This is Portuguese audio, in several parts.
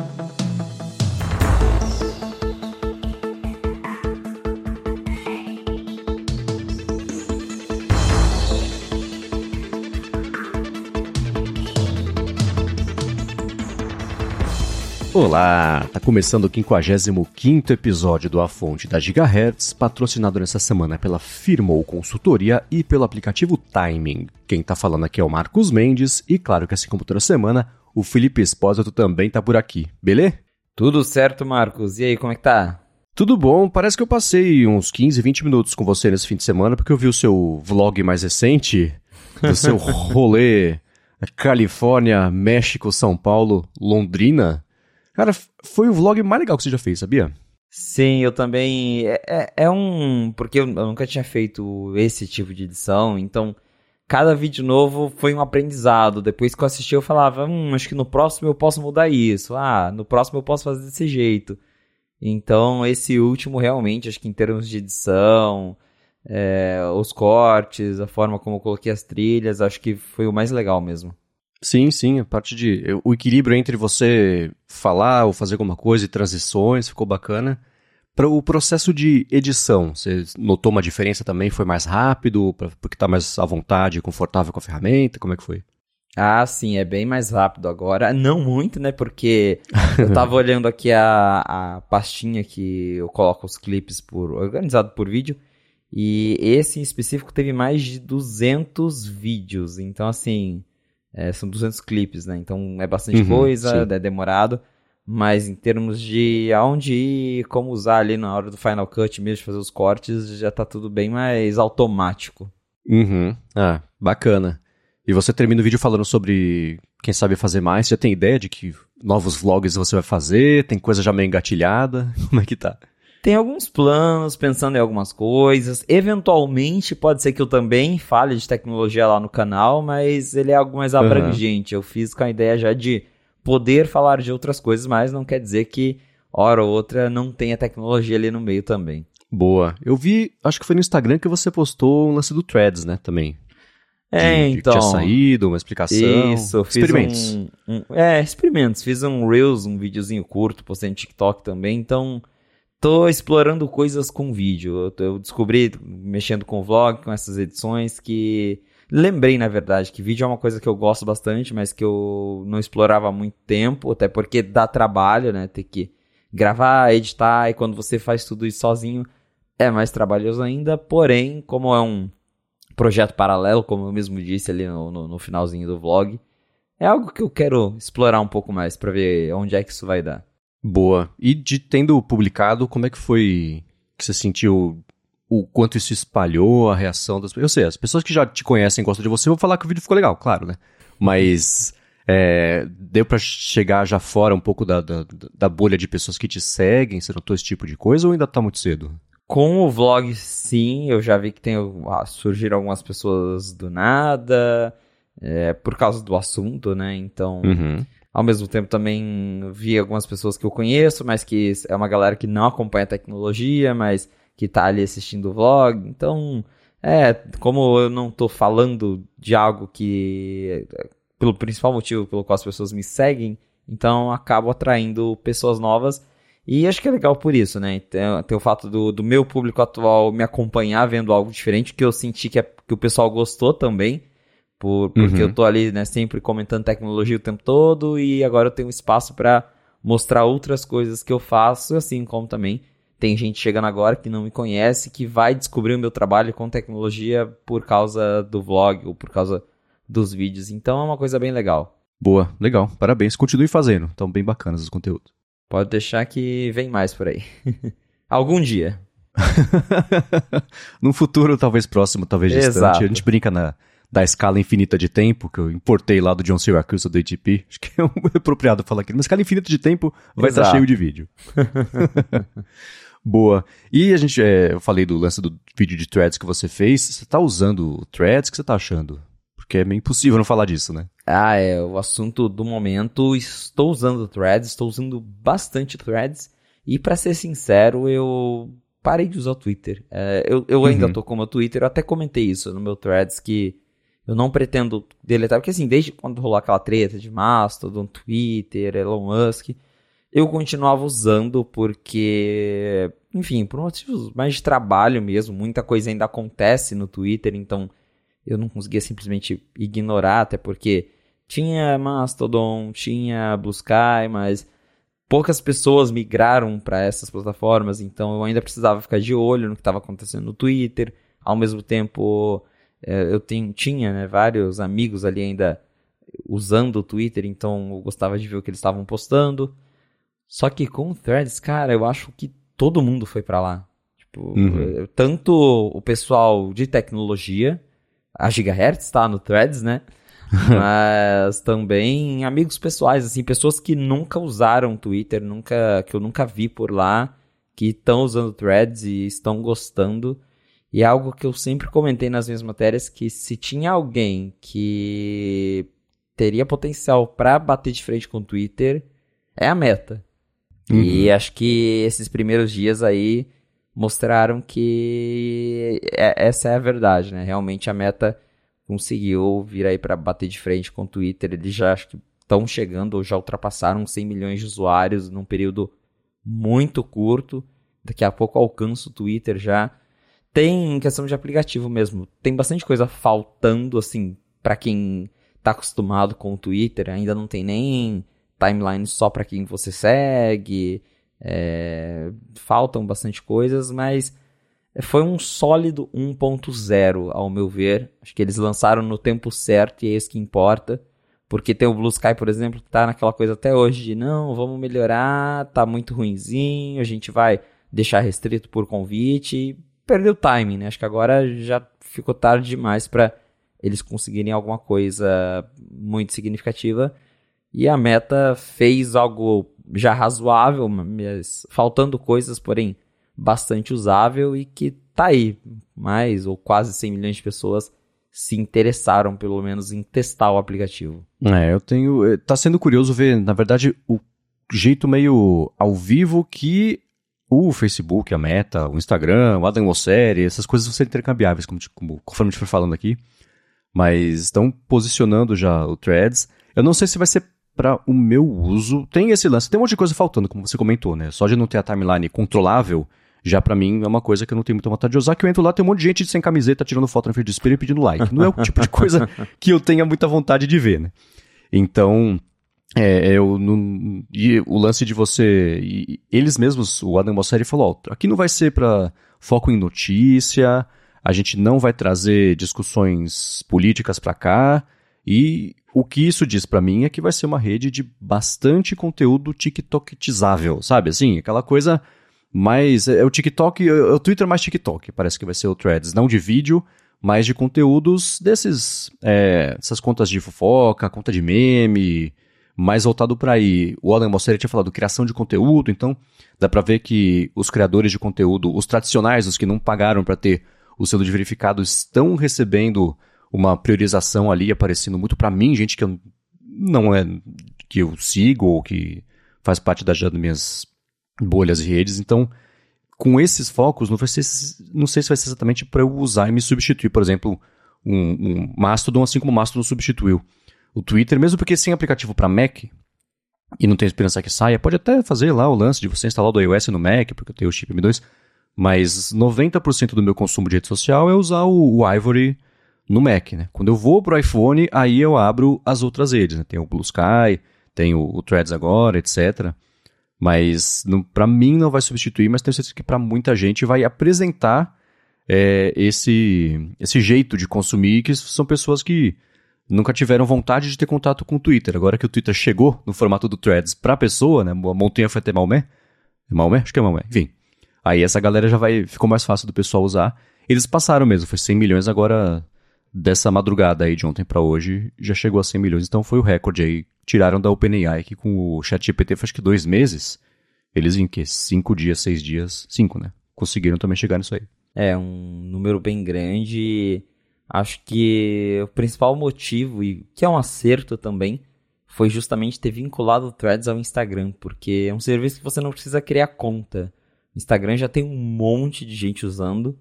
thank you Olá, tá começando o 55 episódio do A Fonte da Gigahertz, patrocinado nessa semana pela Firmou Consultoria e pelo aplicativo Timing. Quem tá falando aqui é o Marcos Mendes e claro que assim como toda semana, o Felipe Espósito também tá por aqui, beleza? Tudo certo, Marcos. E aí, como é que tá? Tudo bom, parece que eu passei uns 15, 20 minutos com você nesse fim de semana, porque eu vi o seu vlog mais recente, do seu rolê Califórnia, México, São Paulo, Londrina. Cara, foi o vlog mais legal que você já fez, sabia? Sim, eu também. É, é, é um. Porque eu, nunca tinha feito esse tipo de edição, então cada vídeo novo foi um aprendizado. Depois que eu assisti, eu falava, hum, acho que no próximo eu posso mudar isso. Ah, no próximo eu posso fazer desse jeito. Então, esse último realmente, acho que em termos de edição, é, os cortes, a forma como eu coloquei as trilhas, acho que foi o mais legal mesmo. Sim, sim, a parte de. O equilíbrio entre você falar ou fazer alguma coisa e transições ficou bacana. Para o processo de edição, você notou uma diferença também? Foi mais rápido? Pra, porque está mais à vontade, confortável com a ferramenta? Como é que foi? Ah, sim, é bem mais rápido agora. Não muito, né? Porque eu tava olhando aqui a, a pastinha que eu coloco os clipes por, organizado por vídeo. E esse em específico teve mais de 200 vídeos. Então, assim, é, são 200 clipes, né? Então é bastante uhum, coisa, sim. é demorado. Mas em termos de aonde ir, como usar ali na hora do Final Cut mesmo, fazer os cortes, já tá tudo bem mais automático. Uhum. Ah, bacana. E você termina o vídeo falando sobre quem sabe fazer mais. Já tem ideia de que novos vlogs você vai fazer? Tem coisa já meio engatilhada? Como é que tá? Tem alguns planos, pensando em algumas coisas. Eventualmente, pode ser que eu também fale de tecnologia lá no canal, mas ele é algo mais abrangente. Uhum. Eu fiz com a ideia já de poder falar de outras coisas, mas não quer dizer que, hora ou outra, não tenha tecnologia ali no meio também. Boa. Eu vi, acho que foi no Instagram que você postou um lance do Threads, né, também. É, de, então. De tinha saído, uma explicação. Isso, fiz experimentos. Um, um, é, experimentos. Fiz um Reels, um videozinho curto, postei no TikTok também, então tô explorando coisas com vídeo. Eu, descobri, mexendo com vlog, com essas edições, que. Lembrei, na verdade, que vídeo é uma coisa que eu gosto bastante, mas que eu não explorava há muito tempo, até porque dá trabalho, né? Ter que gravar, editar, e quando você faz tudo isso sozinho, é mais trabalhoso ainda. Porém, como é um projeto paralelo, como eu mesmo disse ali no, no, no finalzinho do vlog, é algo que eu quero explorar um pouco mais para ver onde é que isso vai dar. Boa. E de tendo publicado, como é que foi que você sentiu o quanto isso espalhou, a reação das pessoas? Eu sei, as pessoas que já te conhecem, gostam de você, vão falar que o vídeo ficou legal, claro, né? Mas é, deu para chegar já fora um pouco da, da, da, bolha de pessoas que te seguem? Você notou esse tipo de coisa ou ainda tá muito cedo? Com o vlog, sim, eu já vi que tem ah, surgiram algumas pessoas do nada, é, por causa do assunto, né? Então, uhum. Ao mesmo tempo também vi algumas pessoas que eu conheço, mas que é uma galera que não acompanha tecnologia, mas que tá ali assistindo o vlog. Então, é, como eu não tô falando de algo que pelo principal motivo pelo qual as pessoas me seguem, então acabo atraindo pessoas novas. E acho que é legal por isso, né? Tem, tem o fato do, do meu público atual me acompanhar vendo algo diferente, que eu senti que, é, que o pessoal gostou também. Por, porque uhum. eu tô ali, né, sempre comentando tecnologia o tempo todo e agora eu tenho espaço para mostrar outras coisas que eu faço, assim como também tem gente chegando agora que não me conhece, que vai descobrir o meu trabalho com tecnologia por causa do vlog ou por causa dos vídeos. Então é uma coisa bem legal. Boa, legal. Parabéns. Continue fazendo. Estão bem bacanas os conteúdos. Pode deixar que vem mais por aí. Algum dia. Num futuro talvez próximo, talvez distante. Exato. A gente brinca na, da escala infinita de tempo, que eu importei lá do John Syracuse do ATP. Acho que é um apropriado falar aqui. Uma escala infinita de tempo vai estar cheio de vídeo. Boa. E a gente, é, eu falei do lance do vídeo de threads que você fez. Você está usando threads? O que você está achando? Porque é meio impossível não falar disso, né? Ah, é o assunto do momento. Estou usando threads, estou usando bastante threads. E para ser sincero, eu parei de usar o Twitter. É, eu, eu ainda uhum. tô com o meu Twitter, eu até comentei isso no meu threads que eu não pretendo deletar, porque assim, desde quando rolou aquela treta de Mastodon, Twitter, Elon Musk, eu continuava usando porque, enfim, por motivos mais de trabalho mesmo, muita coisa ainda acontece no Twitter, então eu não conseguia simplesmente ignorar, até porque tinha Mastodon, tinha Blue Sky, mas poucas pessoas migraram para essas plataformas, então eu ainda precisava ficar de olho no que estava acontecendo no Twitter. Ao mesmo tempo, eu tenho, tinha né, vários amigos ali ainda usando o Twitter, então eu gostava de ver o que eles estavam postando. Só que com o Threads, cara, eu acho que todo mundo foi para lá. Tipo, uhum. tanto o pessoal de tecnologia, a Gigahertz está no Threads, né? Mas também amigos pessoais, assim, pessoas que nunca usaram Twitter, nunca, que eu nunca vi por lá, que estão usando Threads e estão gostando. E é algo que eu sempre comentei nas minhas matérias que se tinha alguém que teria potencial para bater de frente com o Twitter, é a Meta. Uhum. E acho que esses primeiros dias aí mostraram que é, essa é a verdade, né? Realmente a Meta conseguiu vir aí para bater de frente com o Twitter. Eles já acho que estão chegando ou já ultrapassaram 100 milhões de usuários num período muito curto. Daqui a pouco alcança o Twitter já. Tem questão de aplicativo mesmo. Tem bastante coisa faltando, assim, para quem tá acostumado com o Twitter. Ainda não tem nem timeline só para quem você segue. É, faltam bastante coisas, mas foi um sólido 1.0, ao meu ver. Acho que eles lançaram no tempo certo e é isso que importa. Porque tem o Blue Sky, por exemplo, que tá naquela coisa até hoje de não, vamos melhorar, tá muito ruinzinho, a gente vai deixar restrito por convite. Perdeu o timing, né? Acho que agora já ficou tarde demais para eles conseguirem alguma coisa muito significativa. E a Meta fez algo já razoável, mas faltando coisas, porém bastante usável e que tá aí. Mais ou quase 100 milhões de pessoas se interessaram, pelo menos, em testar o aplicativo. É, eu tenho. Eh, tá sendo curioso ver, na verdade, o jeito meio ao vivo que o Facebook, a Meta, o Instagram, o Adam Mosseri, essas coisas vão ser intercambiáveis, como, como conforme a gente foi falando aqui. Mas estão posicionando já o Threads. Eu não sei se vai ser para o meu uso. Tem esse lance, tem um monte de coisa faltando, como você comentou, né? Só de não ter a timeline controlável, já para mim é uma coisa que eu não tenho muita vontade de usar, que eu entro lá, tem um monte de gente sem camiseta tirando foto no feed de espelho e pedindo like. Não é o tipo de coisa que eu tenha muita vontade de ver, né? Então, é, eu não, e o lance de você. Eles mesmos, o Adam Mosseri falou: ó, aqui não vai ser para foco em notícia, a gente não vai trazer discussões políticas para cá. E o que isso diz para mim é que vai ser uma rede de bastante conteúdo TikTokizável, sabe? Assim, aquela coisa mais. É, é o TikTok, é, é o Twitter mais TikTok, parece que vai ser o Threads, não de vídeo, mas de conteúdos desses. É, essas contas de fofoca, conta de meme mais voltado para aí. O Alan Mosseri tinha falado criação de conteúdo, então dá para ver que os criadores de conteúdo, os tradicionais, os que não pagaram para ter o selo de verificado, estão recebendo uma priorização ali aparecendo muito para mim, gente que eu não é que eu sigo ou que faz parte das minhas bolhas e redes, então com esses focos não vai ser, não sei se vai ser exatamente para eu usar e me substituir, por exemplo, um, um Mastodon assim como o Mastodon substituiu o Twitter, mesmo porque sem aplicativo para Mac, e não tem esperança que saia, pode até fazer lá o lance de você instalar o do iOS no Mac, porque eu tenho o chip M2, mas 90% do meu consumo de rede social é usar o, o, Ivory no Mac, né? Quando eu vou pro iPhone, aí eu abro as outras redes, né? Tem o Blue Sky, tem o, o Threads agora, etc. Mas para mim não vai substituir, mas tenho certeza que para muita gente vai apresentar é, esse, esse jeito de consumir, que são pessoas que nunca tiveram vontade de ter contato com o Twitter. Agora que o Twitter chegou no formato do Threads pra pessoa, né? A montanha foi até Maomé. É Maomé? Acho que é Maomé. Enfim. Aí essa galera já vai. Ficou mais fácil do pessoal usar. Eles passaram mesmo, foi 100 milhões agora. Dessa madrugada aí de ontem para hoje, já chegou a 100 milhões, então foi o recorde aí. Tiraram da OpenAI, que com o ChatGPT faz que dois meses, eles em que? Cinco dias, seis dias? Cinco, né? Conseguiram também chegar nisso aí. É, um número bem grande Acho que o principal motivo, e que é um acerto também, foi justamente ter vinculado o Threads ao Instagram, porque é um serviço que você não precisa criar conta. Instagram já tem um monte de gente usando,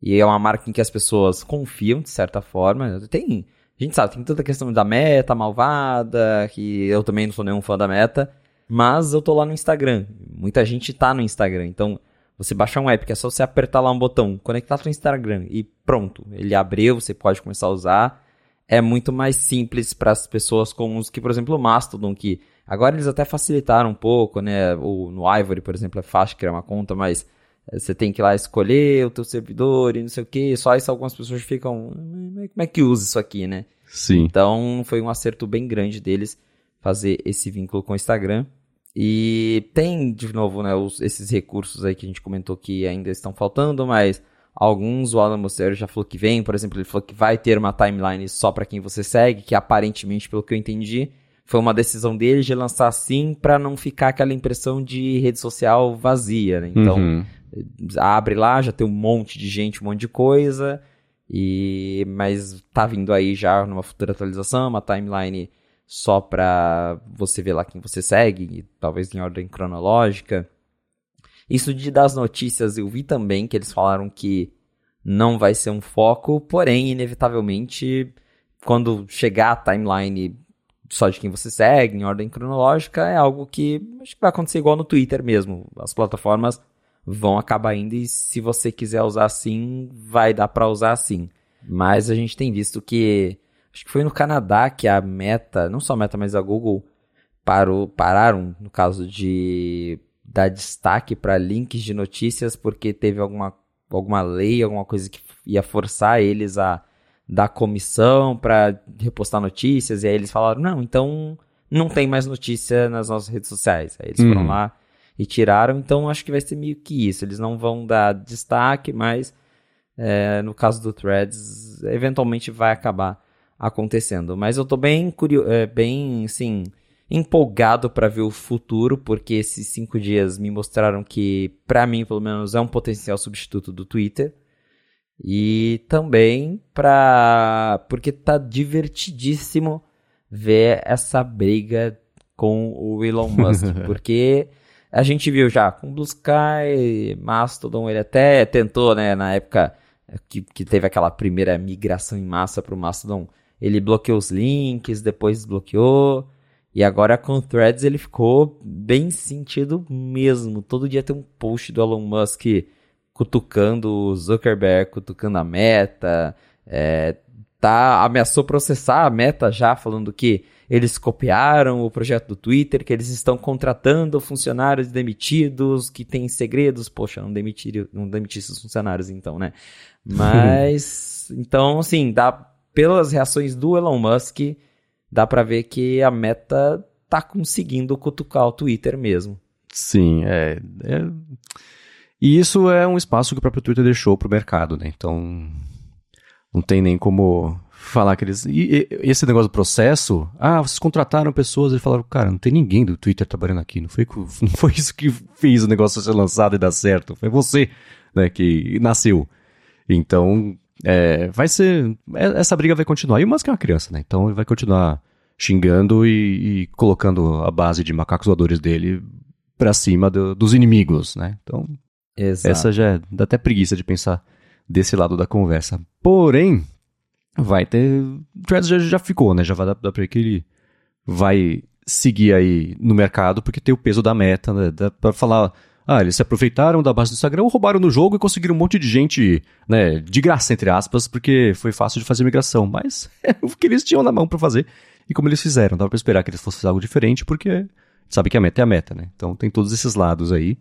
e é uma marca em que as pessoas confiam, de certa forma. Tem, a gente sabe, tem tanta questão da meta malvada, que eu também não sou nenhum fã da meta, mas eu tô lá no Instagram. Muita gente tá no Instagram, então você baixar um app que é só você apertar lá um botão, conectar seu Instagram e pronto, ele abriu, você pode começar a usar. É muito mais simples para as pessoas comuns que, por exemplo, o Mastodon, que agora eles até facilitaram um pouco, né? O, no Ivory, por exemplo, é fácil criar uma conta, mas eh, você tem que ir lá escolher o teu servidor e não sei o que. Só isso algumas pessoas ficam, como é que usa isso aqui, né? Sim. Então foi um acerto bem grande deles fazer esse vínculo com o Instagram. E tem, de novo, né, os, esses recursos aí que a gente comentou que ainda estão faltando, mas alguns o Alan Mosseri já falou que vem. Por exemplo, ele falou que vai ter uma timeline só para quem você segue, que aparentemente, pelo que eu entendi, foi uma decisão dele de lançar assim para não ficar aquela impressão de rede social vazia, né? Então, uhum. abre lá, já tem um monte de gente, um monte de coisa, e mas tá vindo aí já numa futura atualização, uma timeline só para você ver lá quem você segue, talvez em ordem cronológica. Isso de das notícias eu vi também que eles falaram que não vai ser um foco, porém, inevitavelmente, quando chegar a timeline só de quem você segue, em ordem cronológica, é algo que acho que vai acontecer igual no Twitter mesmo. As plataformas vão acabar indo e se você quiser usar assim, vai dar para usar assim. Mas a gente tem visto que Acho que foi no Canadá que a Meta, não só a Meta, mas a Google parou, pararam, no caso de dar destaque para links de notícias, porque teve alguma, alguma lei, alguma coisa que ia forçar eles a dar comissão para repostar notícias, e aí eles falaram, não, então não tem mais notícia nas nossas redes sociais. Aí eles foram hum. lá e tiraram, então acho que vai ser meio que isso. Eles não vão dar destaque, mas é, no caso do Threads, eventualmente vai acabar acontecendo. Mas eu tô bem curioso, é, bem, assim, empolgado para ver o futuro, porque esses cinco dias me mostraram que, para mim, pelo menos, é um potencial substituto do Twitter. E também para porque tá divertidíssimo ver essa briga com o Elon Musk, porque a gente viu já com Blue Sky, Mastodon, ele até tentou, né, na época que, que teve aquela primeira migração em massa para o Mastodon, ele bloqueou os links, depois desbloqueou. E agora com o Threads ele ficou bem sentido mesmo. Todo dia tem um post do Elon Musk cutucando o Zuckerberg, cutucando a meta. É, tá, ameaçou processar a meta já, falando que eles copiaram o projeto do Twitter, que eles estão contratando funcionários demitidos, que têm segredos. Poxa, não demitir, não demitir esses funcionários então, né? Mas, então, assim, dá pelas reações do Elon Musk, dá para ver que a meta tá conseguindo cutucar o Twitter mesmo. Sim, é, é, E isso é um espaço que o próprio Twitter deixou pro mercado, né? Então, não tem nem como falar que eles. E, e, esse negócio do processo, ah, vocês contrataram pessoas e falaram, cara, não tem ninguém do Twitter trabalhando aqui. Não foi, não foi isso que fez o negócio ser lançado e dar certo. Foi você, né, que nasceu. Então, é, vai ser. É, essa briga vai continuar. E o Musk é uma criança, né? Então ele vai continuar xingando e, e colocando a base de macacos voadores dele pra cima do, dos inimigos, né? Então. Exato. Essa já é, dá até preguiça de pensar desse lado da conversa. Porém, vai ter. Threads já, já ficou, né? Já vai dar, dar pra ver que ele vai seguir aí no mercado, porque tem o peso da meta, né? Dá pra falar ah, eles se aproveitaram da base do Instagram, roubaram no jogo e conseguiram um monte de gente, né, de graça, entre aspas, porque foi fácil de fazer migração. Mas é o que eles tinham na mão para fazer e como eles fizeram. Dava pra esperar que eles fossem algo diferente, porque sabe que a meta é a meta, né? Então tem todos esses lados aí.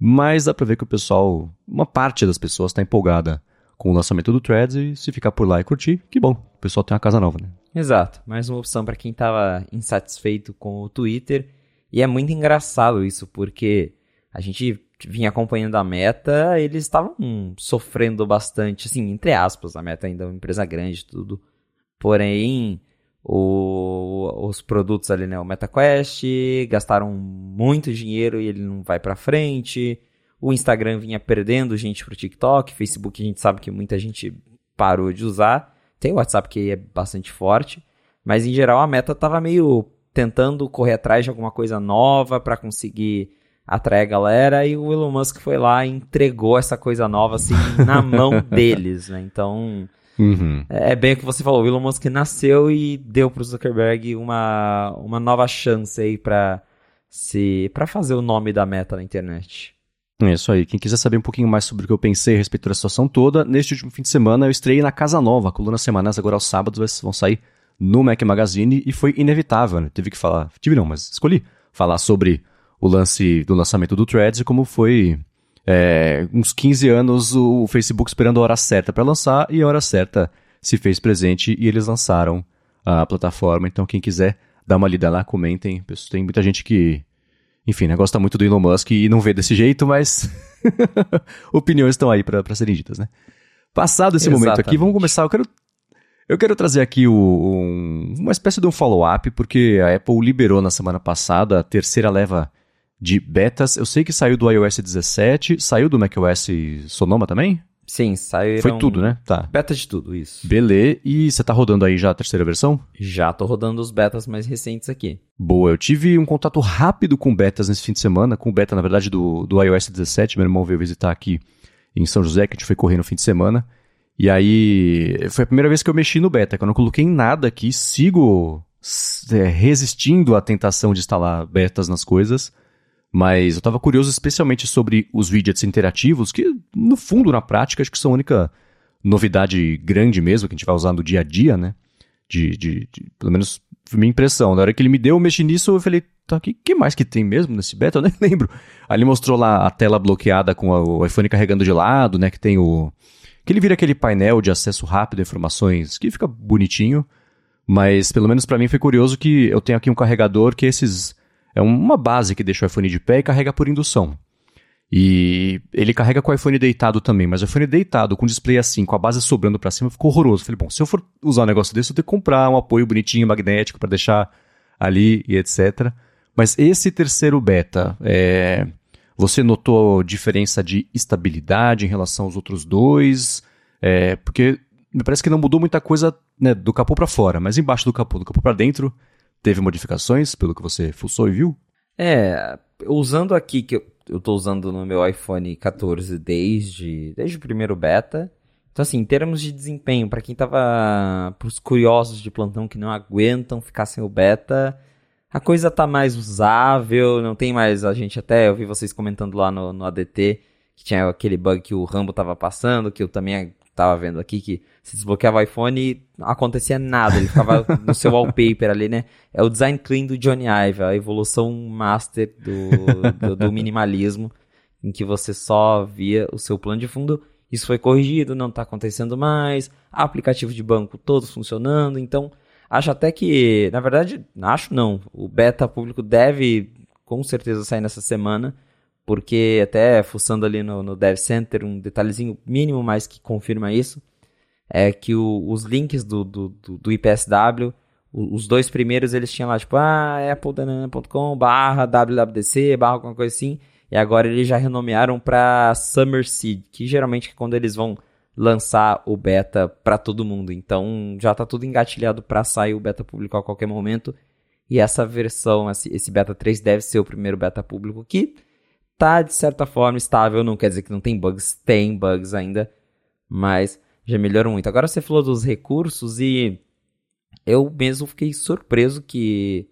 Mas dá pra ver que o pessoal, uma parte das pessoas está empolgada com o lançamento do Threads e se ficar por lá e curtir, que bom. O pessoal tem uma casa nova, né? Exato. Mais uma opção para quem tava insatisfeito com o Twitter. E é muito engraçado isso, porque a gente vinha acompanhando a meta, eles estavam sofrendo bastante, assim, entre aspas, a meta ainda é uma empresa grande tudo. Porém, o, os produtos ali, né, o MetaQuest, gastaram muito dinheiro e ele não vai para frente. O Instagram vinha perdendo gente pro TikTok, Facebook a gente sabe que muita gente parou de usar. Tem o WhatsApp que é bastante forte, mas em geral a meta tava meio tentando correr atrás de alguma coisa nova para conseguir atrair a galera e o Elon Musk foi lá e entregou essa coisa nova assim na mão deles, né? Então uhum. É, bem o que você falou, o Elon Musk nasceu e deu para o Zuckerberg uma, uma nova chance aí para se para fazer o nome da meta na internet. É isso aí. Quem quiser saber um pouquinho mais sobre o que eu pensei a respeito da situação toda, neste último fim de semana eu estreiei na Casa Nova. Colunas semanais agora aos sábados vão sair no Mac Magazine e foi inevitável. Né? Tive que falar, tive não, mas escolhi falar sobre o lance do lançamento do Threads e como foi é, uns 15 anos o Facebook esperando a hora certa para lançar e a hora certa se fez presente e eles lançaram a plataforma. Então quem quiser dar uma lida lá, comentem. Tem muita gente que enfim, né, gosta muito do Elon Musk e não vê desse jeito, mas opiniões estão aí para serem ditas, né? Passado esse Exatamente. momento aqui, vamos começar. Eu quero, eu quero trazer aqui o, um, uma espécie de um follow-up, porque a Apple liberou na semana passada a terceira leva de betas. Eu sei que saiu do iOS 17, saiu do macOS Sonoma também? Sim, saiu. Foi tudo, né? Tá. Beta de tudo, isso. Beleza. E você tá rodando aí já a terceira versão? Já tô rodando os betas mais recentes aqui. Boa, eu tive um contato rápido com betas nesse fim de semana, com beta, na verdade, do, do iOS 17. Meu irmão veio visitar aqui em São José, que a gente foi correr no fim de semana. E aí, foi a primeira vez que eu mexi no beta, que eu não coloquei nada aqui, sigo é, resistindo à tentação de instalar betas nas coisas. Mas eu estava curioso especialmente sobre os widgets interativos, que no fundo, na prática, acho que são a única novidade grande mesmo que a gente vai usar no dia a dia, né? De, de, de pelo menos minha impressão. Na hora que ele me deu, eu mexi nisso, eu falei, tá, que, que mais que tem mesmo nesse beta? Eu nem lembro. Aí ele mostrou lá a tela bloqueada com o iPhone carregando de lado, né? Que tem o. Que ele vira aquele painel de acesso rápido a informações, que fica bonitinho. Mas pelo menos para mim foi curioso que eu tenho aqui um carregador que esses é uma base que deixa o iPhone de pé e carrega por indução. E ele carrega com o iPhone deitado também, mas o iPhone deitado com o display assim, com a base sobrando para cima, ficou horroroso. Falei, bom, se eu for usar um negócio desse, eu tenho que comprar um apoio bonitinho, magnético, para deixar ali e etc. Mas esse terceiro beta, é... você notou diferença de estabilidade em relação aos outros dois? É... Porque me parece que não mudou muita coisa né, do capô para fora, mas embaixo do capô, do capô para dentro, teve modificações, pelo que você fuçou e viu? É, usando aqui, que eu, eu tô usando no meu iPhone 14 desde, desde o primeiro beta. Então, assim, em termos de desempenho, para quem tava. pros curiosos de plantão que não aguentam ficar sem o beta, a coisa tá mais usável, não tem mais. A gente até, eu vi vocês comentando lá no, no ADT que tinha aquele bug que o Rambo tava passando, que eu também tava vendo aqui que se desbloqueava o iPhone e não acontecia nada, ele ficava no seu wallpaper ali, né? É o design clean do Johnny Ive, a evolução master do, do, do minimalismo, em que você só via o seu plano de fundo. Isso foi corrigido, não está acontecendo mais, aplicativo de banco todos funcionando, então acho até que, na verdade, acho não, o beta público deve com certeza sair nessa semana, porque até fuçando ali no, no Dev Center, um detalhezinho mínimo mais que confirma isso, é que o, os links do, do, do, do IPSW, os dois primeiros eles tinham lá, tipo, ah, apple.com barra WWDC, barra alguma coisa assim, e agora eles já renomearam para Summer Seed, que geralmente é quando eles vão lançar o beta para todo mundo. Então já está tudo engatilhado para sair o beta público a qualquer momento. E essa versão, esse beta 3 deve ser o primeiro beta público que tá de certa forma estável, não quer dizer que não tem bugs, tem bugs ainda, mas já melhorou muito. Agora você falou dos recursos e eu mesmo fiquei surpreso que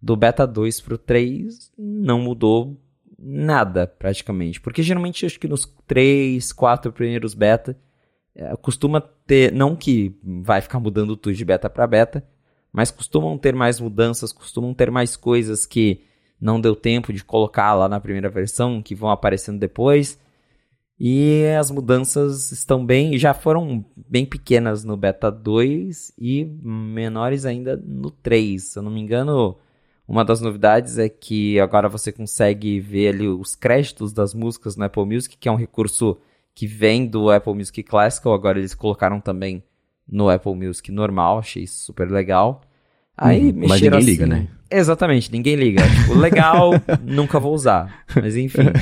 do beta 2 pro 3 não mudou nada praticamente, porque geralmente acho que nos 3, 4 primeiros beta é, costuma ter, não que vai ficar mudando tudo de beta para beta, mas costumam ter mais mudanças, costumam ter mais coisas que não deu tempo de colocar lá na primeira versão, que vão aparecendo depois. E as mudanças estão bem, já foram bem pequenas no beta 2 e menores ainda no 3. Se eu não me engano, uma das novidades é que agora você consegue ver ali os créditos das músicas no Apple Music, que é um recurso que vem do Apple Music Classical, agora eles colocaram também no Apple Music normal, achei super legal. Aí uhum, mas ninguém assim, liga, né? Exatamente, ninguém liga. Tipo, legal, nunca vou usar. Mas enfim.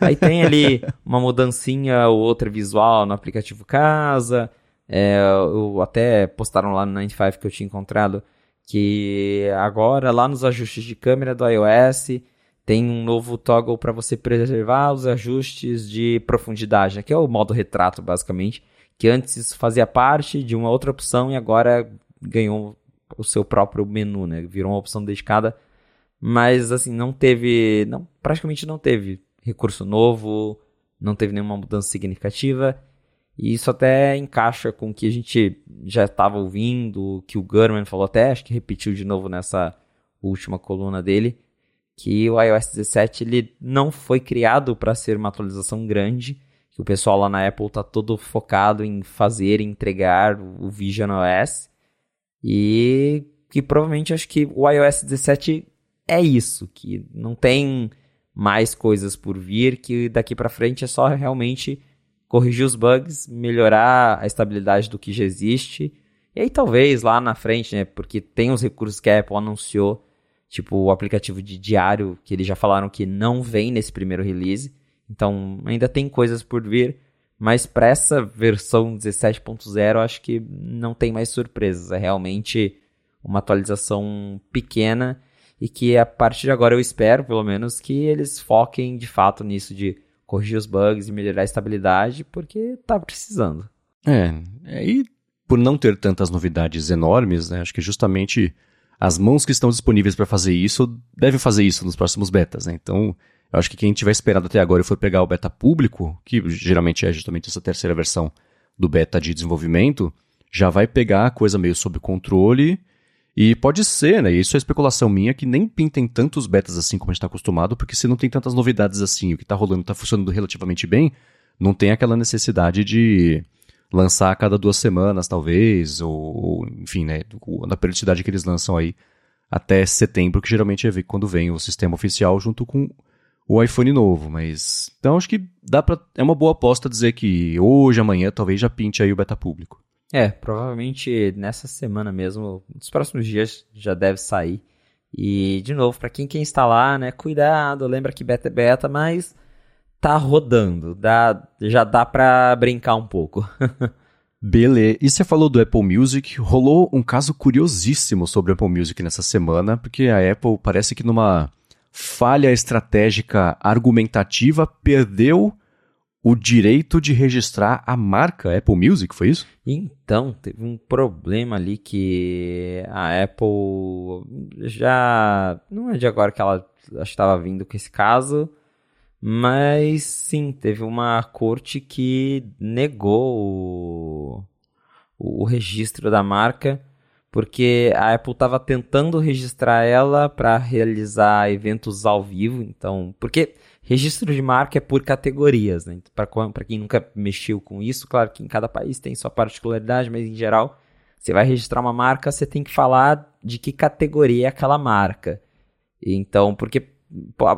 Aí tem ali uma mudancinha ou outra visual no aplicativo Casa. É, eu até postaram lá no 95 que eu tinha encontrado que agora lá nos ajustes de câmera do iOS tem um novo toggle para você preservar os ajustes de profundidade, né? que é o modo retrato basicamente, que antes fazia parte de uma outra opção e agora ganhou o seu próprio menu, né? Virou uma opção dedicada mas assim, não teve, não, praticamente não teve recurso novo, não teve nenhuma mudança significativa. E isso até encaixa com o que a gente já estava ouvindo, que o Gurman falou até, acho que repetiu de novo nessa última coluna dele, que o iOS 17 ele não foi criado para ser uma atualização grande, que o pessoal lá na Apple está todo focado em fazer, entregar o Vision OS, e que provavelmente acho que o iOS 17 é isso, que não tem mais coisas por vir, que daqui para frente é só realmente corrigir os bugs, melhorar a estabilidade do que já existe. E aí talvez lá na frente, né, porque tem os recursos que a Apple anunciou, tipo o aplicativo de diário, que eles já falaram que não vem nesse primeiro release. Então ainda tem coisas por vir, mas para essa versão 17.0 acho que não tem mais surpresas. É realmente uma atualização pequena e que a partir de agora eu espero, pelo menos, que eles foquem de fato nisso de corrigir os bugs e melhorar a estabilidade, porque tá precisando. É, e por não ter tantas novidades enormes, né, acho que justamente as mãos que estão disponíveis para fazer isso devem fazer isso nos próximos betas, né? Então, eu acho que quem tiver esperado até agora e for pegar o beta público, que geralmente é justamente essa terceira versão do beta de desenvolvimento, já vai pegar a coisa meio sob controle e pode ser, né? Isso é especulação minha, que nem pintem tantos betas assim como a gente está acostumado, porque se não tem tantas novidades assim, o que está rolando está funcionando relativamente bem, não tem aquela necessidade de lançar a cada duas semanas, talvez, ou, enfim, né? Na periodicidade que eles lançam aí até setembro, que geralmente é quando vem o sistema oficial junto com o iPhone novo, mas então acho que dá para é uma boa aposta dizer que hoje, amanhã, talvez já pinte aí o beta público. É, provavelmente nessa semana mesmo, nos próximos dias já deve sair. E, de novo, para quem quer instalar, né, cuidado, lembra que beta é beta, mas tá rodando, dá, já dá pra brincar um pouco. Beleza. E você falou do Apple Music, rolou um caso curiosíssimo sobre o Apple Music nessa semana, porque a Apple parece que numa falha estratégica argumentativa perdeu o direito de registrar a marca Apple Music, foi isso? Então, teve um problema ali que a Apple já. Não é de agora que ela estava vindo com esse caso, mas sim, teve uma corte que negou o, o registro da marca, porque a Apple estava tentando registrar ela para realizar eventos ao vivo, então. Porque Registro de marca é por categorias, né? Para quem nunca mexeu com isso, claro que em cada país tem sua particularidade, mas em geral, você vai registrar uma marca, você tem que falar de que categoria é aquela marca. Então, porque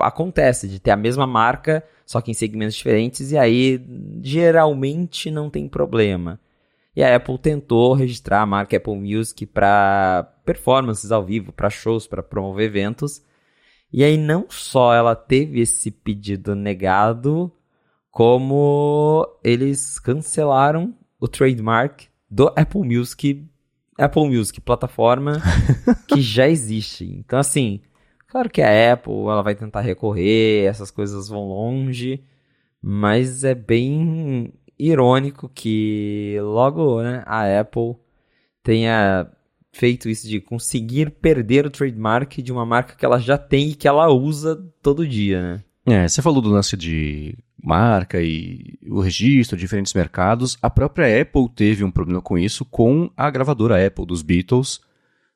acontece de ter a mesma marca, só que em segmentos diferentes, e aí geralmente não tem problema. E a Apple tentou registrar a marca Apple Music para performances ao vivo, para shows, para promover eventos. E aí não só ela teve esse pedido negado, como eles cancelaram o trademark do Apple Music, Apple Music, plataforma que já existe. Então assim, claro que a Apple ela vai tentar recorrer, essas coisas vão longe, mas é bem irônico que logo né, a Apple tenha feito isso de conseguir perder o trademark de uma marca que ela já tem e que ela usa todo dia, né? É, você falou do lance de marca e o registro de diferentes mercados. A própria Apple teve um problema com isso com a gravadora Apple dos Beatles.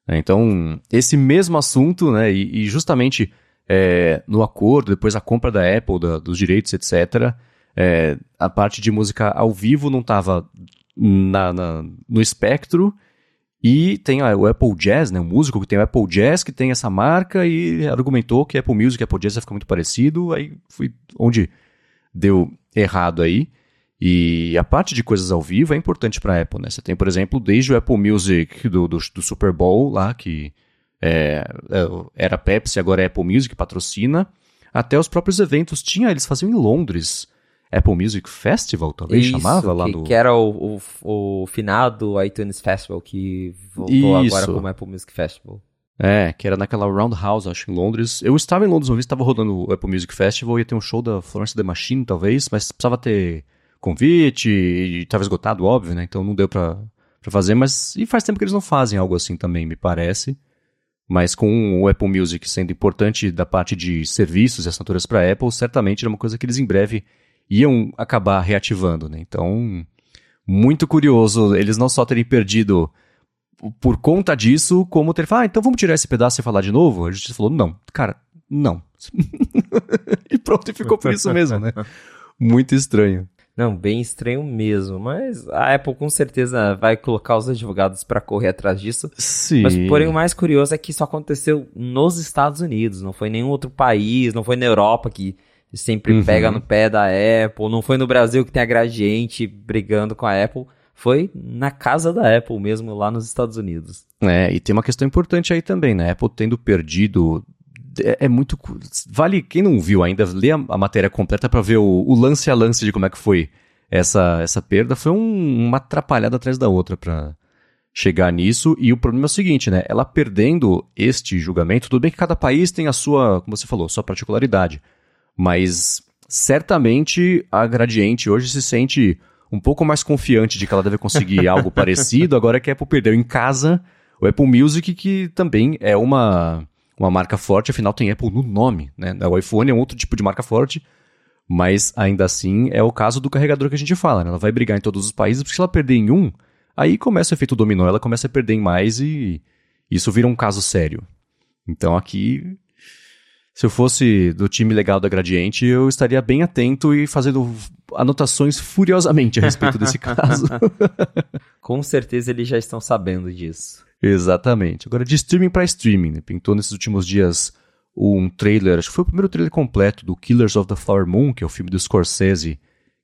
Né? Então, esse mesmo assunto, né, e, justamente é, no acordo, depois a compra da Apple, da, dos direitos, etc., é, a parte de música ao vivo não estava no espectro e tem o Apple Jazz, né, um músico que tem o Apple Jazz, que tem essa marca e argumentou que Apple Music e Apple Jazz vai ficar muito parecido, aí fui onde deu errado aí. E a parte de coisas ao vivo é importante para a Apple, né? Você tem, por exemplo, desde o Apple Music do, do, do Super Bowl lá, que é, é era Pepsi, agora é Apple Music, patrocina, até os próprios eventos. Tinha, eles faziam em Londres Apple Music Festival, talvez Isso, chamava lá que, no. Que era o, o, o finado iTunes Festival que voltou Isso. agora como Apple Music Festival. É, que era naquela Roundhouse, acho, em Londres. Eu estava em Londres uma vez, estava rodando o Apple Music Festival, ia ter um show da Florence The Machine, talvez, mas precisava ter convite, e estava esgotado, óbvio, né? Então não deu pra, pra fazer, mas. E faz tempo que eles não fazem algo assim também, me parece. Mas com o Apple Music sendo importante da parte de serviços e assinaturas para Apple, certamente era uma coisa que eles em breve iam acabar reativando, né? Então, muito curioso eles não só terem perdido por conta disso, como ter falado, ah, então vamos tirar esse pedaço e falar de novo? A gente falou, não, cara, não. e pronto, e ficou por isso mesmo, né? Muito estranho. Não, bem estranho mesmo, mas a Apple com certeza vai colocar os advogados para correr atrás disso. Sim. Mas porém o mais curioso é que isso aconteceu nos Estados Unidos, não foi em nenhum outro país, não foi na Europa que sempre uhum. pega no pé da Apple, não foi no Brasil que tem a Gradiente brigando com a Apple, foi na casa da Apple mesmo, lá nos Estados Unidos. É, e tem uma questão importante aí também, né? A Apple tendo perdido é, é, muito. Vale, quem não viu ainda, lê a, a matéria completa para ver o, o, lance a lance de como é que foi essa, essa perda. Foi um, uma atrapalhada atrás da outra para chegar nisso. E o problema é o seguinte, né? Ela perdendo este julgamento, tudo bem que cada país tem a sua, como você falou, sua particularidade. Mas certamente a Gradiente hoje se sente um pouco mais confiante de que ela deve conseguir algo parecido, agora que a Apple perdeu em casa o Apple Music, que também é uma uma marca forte, afinal tem Apple no nome, né? O iPhone é um outro tipo de marca forte, mas ainda assim é o caso do carregador que a gente fala, né? Ela vai brigar em todos os países, porque se ela perder em um, aí começa o efeito dominó, ela começa a perder em mais e isso vira um caso sério. Então aqui, se eu fosse do time legal da Gradiente, eu estaria bem atento e fazendo anotações furiosamente a respeito desse caso. Com certeza eles já estão sabendo disso. Exatamente. Agora, de streaming para streaming, né? pintou nesses últimos dias um trailer, acho que foi o primeiro trailer completo do Killers of the Flower Moon, que é o filme do Scorsese,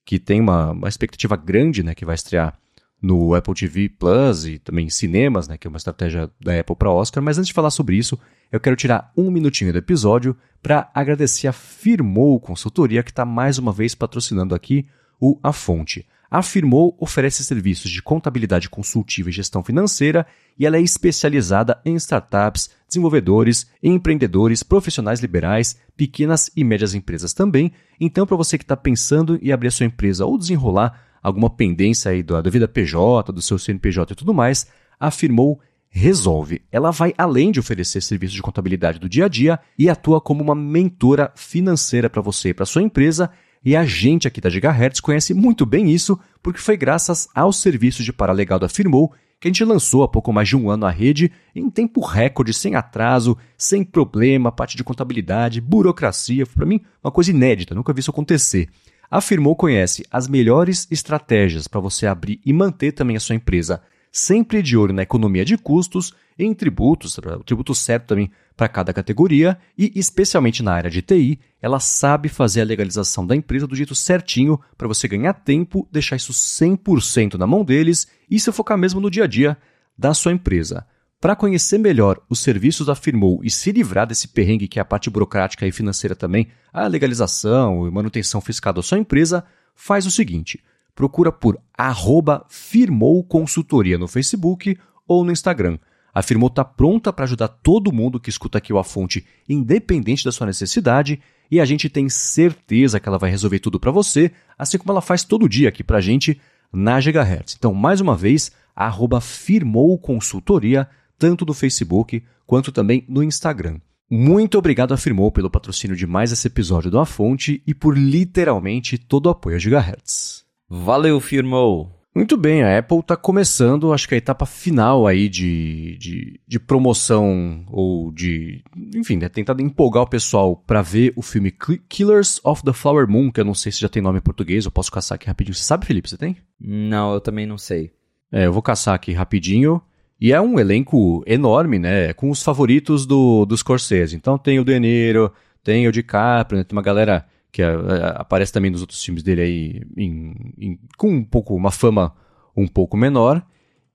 que tem uma, uma expectativa grande, né, que vai estrear no Apple TV Plus e também em cinemas, né, que é uma estratégia da Apple para Oscar. Mas antes de falar sobre isso, eu quero tirar um minutinho do episódio para agradecer a Firmou Consultoria, que está mais uma vez patrocinando aqui o A Fonte. A Firmou oferece serviços de contabilidade consultiva e gestão financeira e ela é especializada em startups, desenvolvedores, empreendedores, profissionais liberais, pequenas e médias empresas também. Então, para você que está pensando em abrir a sua empresa ou desenrolar alguma pendência aí da, da vida PJ, do seu CNPJ e tudo mais, afirmou resolve. Ela vai além de oferecer serviços de contabilidade do dia a dia e atua como uma mentora financeira para você e para sua empresa. E a gente aqui da Gigahertz conhece muito bem isso, porque foi graças aos serviços de paralegal da Firmou que a gente lançou há pouco mais de um ano a rede em tempo recorde, sem atraso, sem problema, parte de contabilidade, burocracia. Para mim, uma coisa inédita, nunca vi isso acontecer. Afirmou conhece as melhores estratégias para você abrir e manter também a sua empresa, sempre de olho na economia de custos, em tributos, o tributo certo também para cada categoria e, especialmente na área de TI, ela sabe fazer a legalização da empresa do jeito certinho para você ganhar tempo, deixar isso 100% na mão deles e se focar mesmo no dia a dia da sua empresa. Para conhecer melhor os serviços da Firmou e se livrar desse perrengue que é a parte burocrática e financeira também, a legalização e manutenção fiscal da sua empresa, faz o seguinte: procura por arroba Firmou Consultoria no Facebook ou no Instagram afirmou estar tá pronta para ajudar todo mundo que escuta aqui o A Fonte, independente da sua necessidade, e a gente tem certeza que ela vai resolver tudo para você, assim como ela faz todo dia aqui para a gente na Gigahertz. Então, mais uma vez, arroba firmou consultoria, tanto no Facebook quanto também no Instagram. Muito obrigado, Afirmou, pelo patrocínio de mais esse episódio do A Fonte e por literalmente todo o apoio a Gigahertz. Valeu, Firmou! Muito bem, a Apple está começando, acho que a etapa final aí de, de, de promoção ou de, enfim, né, tentando empolgar o pessoal para ver o filme Killers of the Flower Moon, que eu não sei se já tem nome em português, eu posso caçar aqui rapidinho. Você sabe, Felipe, você tem? Não, eu também não sei. É, eu vou caçar aqui rapidinho. E é um elenco enorme, né, com os favoritos do, do Scorsese. Então tem o De Niro, tem o DiCaprio, né, tem uma galera que é, é, aparece também nos outros filmes dele aí em, em, com um pouco uma fama um pouco menor.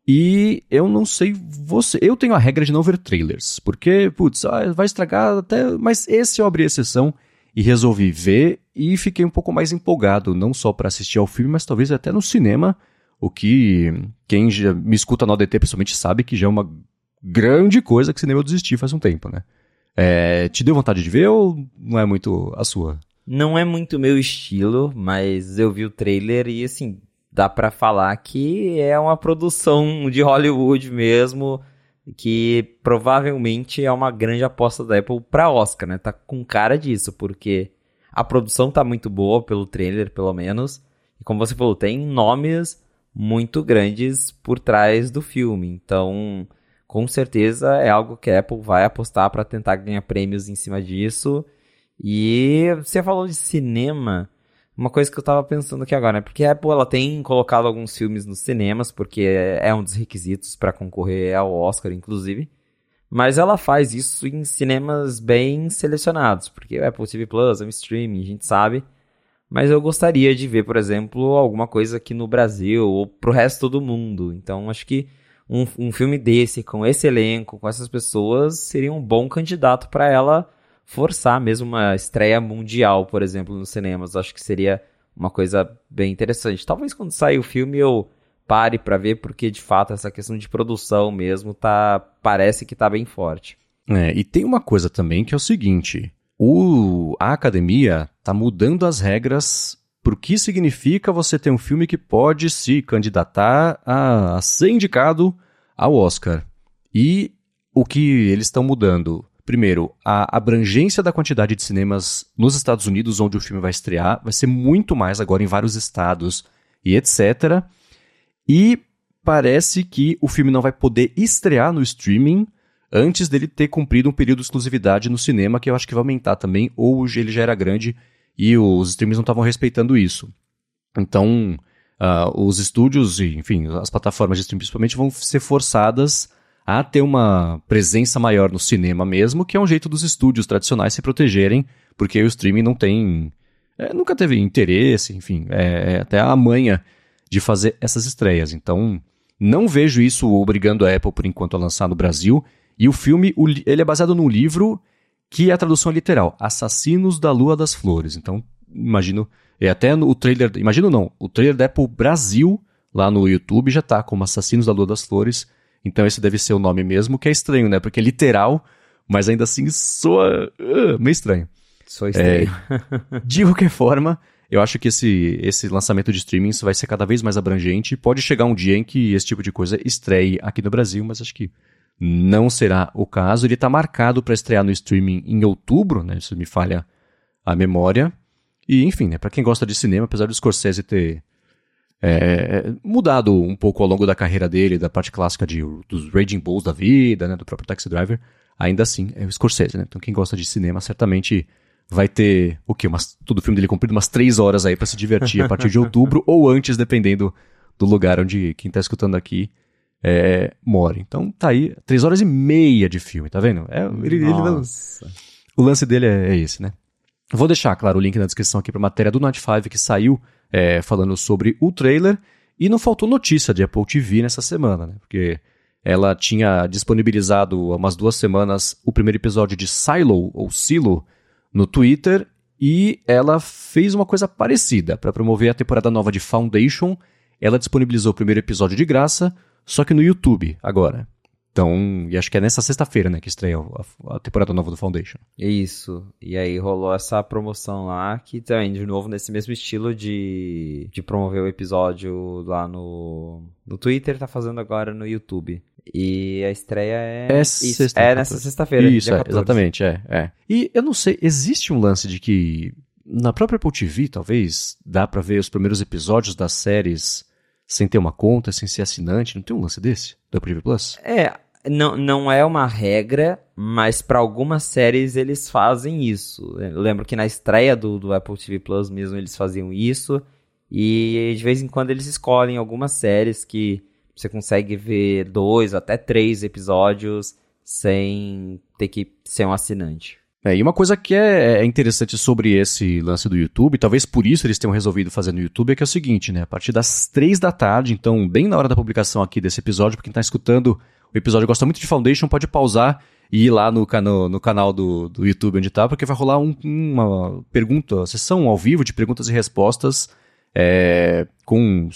E eu não sei você, eu tenho a regra de não ver trailers, porque putz, ah, vai estragar até, mas esse eu abri exceção e resolvi ver e fiquei um pouco mais empolgado, não só para assistir ao filme, mas talvez até no cinema, o que quem já me escuta no ADT pessoalmente sabe que já é uma grande coisa que cinema eu desisti faz um tempo, né? É, te deu vontade de ver ou não é muito a sua? Não é muito meu estilo, mas eu vi o trailer e assim, dá para falar que é uma produção de Hollywood mesmo. que provavelmente é uma grande aposta da Apple para Oscar, né? Tá com cara disso, porque a produção tá muito boa pelo trailer, pelo menos. E como você falou, tem nomes muito grandes por trás do filme. Então, com certeza é algo que a Apple vai apostar para tentar ganhar prêmios em cima disso. E você falou de cinema, uma coisa que eu tava pensando aqui agora, né? Porque a Apple ela tem colocado alguns filmes nos cinemas, porque é um dos requisitos para concorrer ao Oscar, inclusive. Mas ela faz isso em cinemas bem selecionados, porque o Apple TV Plus é um streaming, a gente sabe. Mas eu gostaria de ver, por exemplo, alguma coisa aqui no Brasil ou pro resto do mundo. Então acho que um, um filme desse, com esse elenco, com essas pessoas, seria um bom candidato para ela forçar mesmo uma estreia mundial, por exemplo, nos cinemas. Acho que seria uma coisa bem interessante. Talvez quando sair o filme eu pare para ver, porque de fato essa questão de produção mesmo tá parece que tá bem forte. É, e tem uma coisa também que é o seguinte: o, a academia tá mudando as regras por que significa você ter um filme que pode se candidatar a, a ser indicado ao Oscar. E o que eles estão mudando? Primeiro, a abrangência da quantidade de cinemas nos Estados Unidos, onde o filme vai estrear, vai ser muito mais agora em vários estados e etc. E parece que o filme não vai poder estrear no streaming antes dele ter cumprido um período de exclusividade no cinema, que eu acho que vai aumentar também, ou ele já era grande e os streamers não estavam respeitando isso. Então, uh, os estúdios enfim, as plataformas de streaming principalmente vão ser forçadas a ter uma presença maior no cinema mesmo, que é um jeito dos estúdios tradicionais se protegerem, porque o streaming não tem. É, nunca teve interesse, enfim, é, é, até a manha de fazer essas estreias. Então, não vejo isso obrigando a Apple por enquanto a lançar no Brasil. E o filme, ele é baseado num livro que é a tradução literal, Assassinos da Lua das Flores. Então, imagino, é até o trailer, imagino não, o trailer da Apple Brasil lá no YouTube já tá como Assassinos da Lua das Flores. Então esse deve ser o nome mesmo, que é estranho, né? Porque é literal, mas ainda assim soa uh, meio estranho. Soa estranho. É, de qualquer forma, eu acho que esse, esse lançamento de streamings vai ser cada vez mais abrangente. Pode chegar um dia em que esse tipo de coisa estreie aqui no Brasil, mas acho que não será o caso. Ele está marcado para estrear no streaming em outubro, né? Isso me falha a memória. E, enfim, né, para quem gosta de cinema, apesar do Scorsese ter é, mudado um pouco ao longo da carreira dele, da parte clássica de, dos Raging Bulls da vida, né, do próprio Taxi Driver, ainda assim é o Scorsese, né? Então quem gosta de cinema certamente vai ter o quê? Umas, todo o filme dele comprido umas três horas aí para se divertir a partir de outubro ou antes, dependendo do lugar onde quem tá escutando aqui é, mora. Então tá aí, três horas e meia de filme, tá vendo? É, ele, ele não, o lance dele é, é esse, né? Vou deixar, claro, o link na descrição aqui pra matéria do Night 5 que saiu é, falando sobre o trailer. E não faltou notícia de Apple TV nessa semana, né? Porque ela tinha disponibilizado há umas duas semanas o primeiro episódio de Silo, ou Silo, no Twitter. E ela fez uma coisa parecida. Para promover a temporada nova de Foundation, ela disponibilizou o primeiro episódio de graça, só que no YouTube agora. Então, e acho que é nessa sexta-feira, né, que estreia a, a, temporada nova do Foundation. Isso. E aí rolou essa promoção lá, que também, de novo, nesse mesmo estilo de, de promover o episódio lá no, no Twitter, tá fazendo agora no YouTube. E a estreia é. É, Isso, é nessa sexta-feira. Isso, é, exatamente, é, é. E eu não sei, existe um lance de que na própria Apple TV, talvez, dá para ver os primeiros episódios das séries sem ter uma conta, sem ser assinante? Não tem um lance desse? Do Apple TV Plus? É, não, não é uma regra, mas para algumas séries eles fazem isso. Eu lembro que na estreia do, do Apple TV Plus mesmo eles faziam isso. E de vez em quando eles escolhem algumas séries que você consegue ver dois até três episódios sem ter que ser um assinante. É, e uma coisa que é, é interessante sobre esse lance do YouTube, talvez por isso eles tenham resolvido fazer no YouTube, é que é o seguinte, né? A partir das três da tarde, então bem na hora da publicação aqui desse episódio, para quem está escutando o episódio gosta muito de Foundation, pode pausar e ir lá no, no canal do, do YouTube onde tá, porque vai rolar um, uma pergunta, uma sessão ao vivo de perguntas e respostas é, com,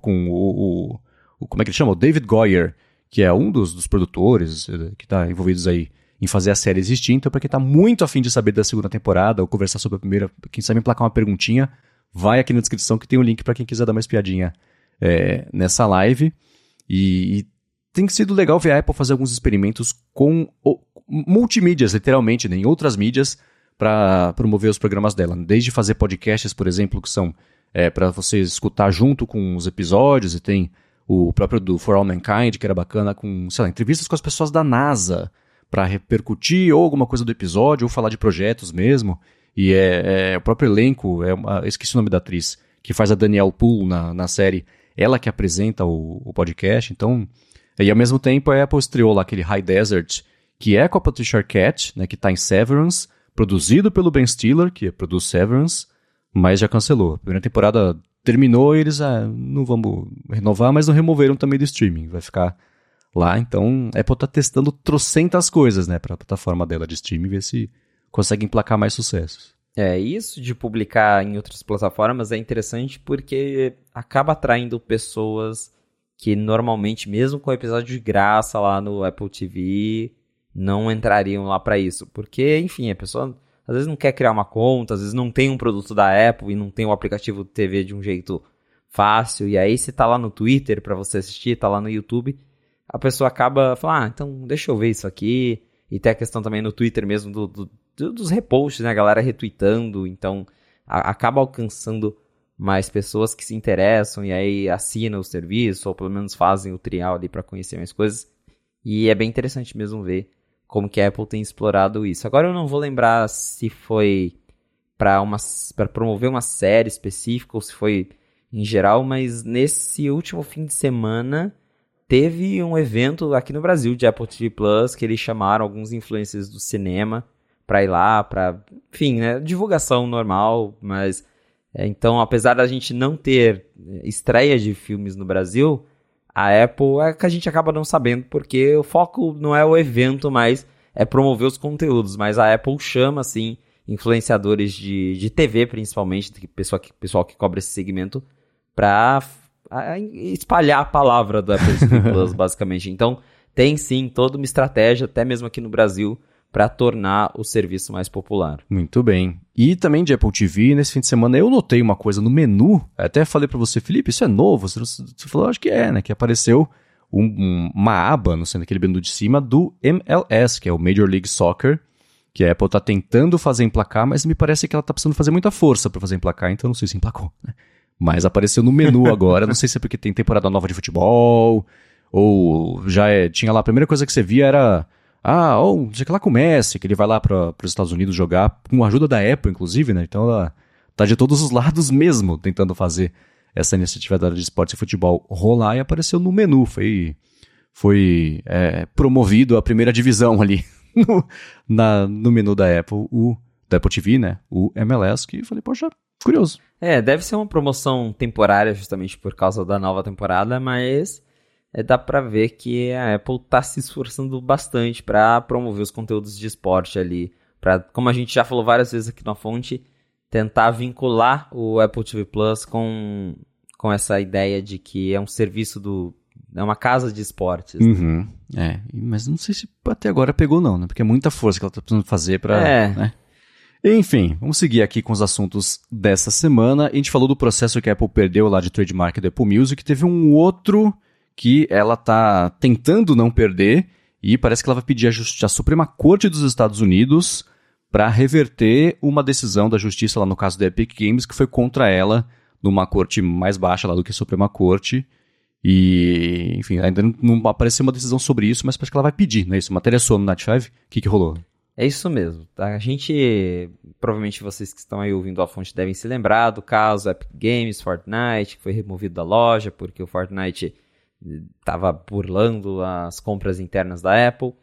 com o, o, o, Como é que ele chama? O David Goyer, que é um dos, dos produtores eh, que está envolvidos aí em fazer a série existir. Então, para quem está muito afim de saber da segunda temporada ou conversar sobre a primeira, quem sabe emplacar uma perguntinha, vai aqui na descrição que tem o um link para quem quiser dar uma espiadinha é, nessa live. E, e tem sido legal ver a Apple fazer alguns experimentos com o, multimídias, literalmente, né, em outras mídias, para promover os programas dela. Desde fazer podcasts, por exemplo, que são é, para você escutar junto com os episódios, e tem o próprio do For All Mankind, que era bacana, com, sei lá, entrevistas com as pessoas da NASA, para repercutir ou alguma coisa do episódio, ou falar de projetos mesmo. E é, é o próprio elenco, é uma, esqueci o nome da atriz, que faz a Danielle Poole na, na série, ela que apresenta o, o podcast, então... E ao mesmo tempo a Apple estreou lá aquele High Desert, que é com a Patricia Arquette, né, que está em Severance, produzido pelo Ben Stiller, que produz Severance, mas já cancelou. A primeira temporada terminou e eles, ah, não vamos renovar, mas não removeram também do streaming. Vai ficar lá, então a Apple tá testando trocentas coisas, né, pra plataforma dela de streaming, ver se consegue emplacar mais sucessos. É, isso de publicar em outras plataformas é interessante porque acaba atraindo pessoas que normalmente, mesmo com episódio de graça lá no Apple TV, não entrariam lá para isso. Porque, enfim, a pessoa às vezes não quer criar uma conta, às vezes não tem um produto da Apple e não tem o aplicativo TV de um jeito fácil. E aí, se tá lá no Twitter para você assistir, tá lá no YouTube, a pessoa acaba falando, ah, então deixa eu ver isso aqui. E tem a questão também no Twitter mesmo do, do, do dos reposts, né? A galera retweetando. Então, a, acaba alcançando mais pessoas que se interessam e aí assinam o serviço, ou pelo menos fazem o trial ali para conhecer mais coisas. E é bem interessante mesmo ver como que a Apple tem explorado isso. Agora eu não vou lembrar se foi para promover uma série específica ou se foi em geral, mas nesse último fim de semana teve um evento aqui no Brasil de Apple TV Plus que eles chamaram alguns influencers do cinema para ir lá, para, enfim, né, divulgação normal, mas é, então, apesar da gente não ter é, estreia de filmes no Brasil, a Apple é que a gente acaba não sabendo, porque o foco não é o evento, mas é promover os conteúdos. Mas a Apple chama, assim, influenciadores de, de TV, principalmente, pessoal que, pessoal que cobra esse segmento, para espalhar a palavra do Apple TV Plus, basicamente. Então, tem sim toda uma estratégia, até mesmo aqui no Brasil, para tornar o serviço mais popular. Muito bem. E também de Apple TV, nesse fim de semana eu notei uma coisa no menu, até falei para você, Felipe, isso é novo? Você falou, acho que é, né? Que apareceu um, um, uma aba, não sei, naquele menu de cima, do MLS, que é o Major League Soccer, que a Apple tá tentando fazer emplacar, mas me parece que ela tá precisando fazer muita força para fazer emplacar, então não sei se emplacou, né? Mas apareceu no menu agora, não sei se é porque tem temporada nova de futebol, ou já é, tinha lá, a primeira coisa que você via era ah, ou sei que lá comece, que ele vai lá para os Estados Unidos jogar, com a ajuda da Apple, inclusive, né? Então ela tá de todos os lados mesmo tentando fazer essa iniciativa da área de esporte e futebol rolar e apareceu no menu. Foi, foi é, promovido a primeira divisão ali no, na, no menu da Apple, o da Apple TV, né? O MLS, que falei, poxa, curioso. É, deve ser uma promoção temporária justamente por causa da nova temporada, mas é, dá para ver que a Apple está se esforçando bastante para promover os conteúdos de esporte ali. Para, como a gente já falou várias vezes aqui na fonte, tentar vincular o Apple TV Plus com, com essa ideia de que é um serviço do. É uma casa de esportes. Uhum. É, mas não sei se até agora pegou, não, né? Porque é muita força que ela está precisando fazer para. É. Né? Enfim, vamos seguir aqui com os assuntos dessa semana. A gente falou do processo que a Apple perdeu lá de trademark da Apple Music. Teve um outro que ela tá tentando não perder e parece que ela vai pedir a Suprema Corte dos Estados Unidos para reverter uma decisão da justiça lá no caso da Epic Games que foi contra ela numa corte mais baixa lá do que a Suprema Corte. E, enfim, ainda não, não apareceu uma decisão sobre isso, mas parece que ela vai pedir, não é isso? Matéria sua no Night 5, o que, que rolou? É isso mesmo. Tá? A gente, provavelmente vocês que estão aí ouvindo a fonte devem se lembrar do caso Epic Games, Fortnite, que foi removido da loja porque o Fortnite estava burlando as compras internas da Apple.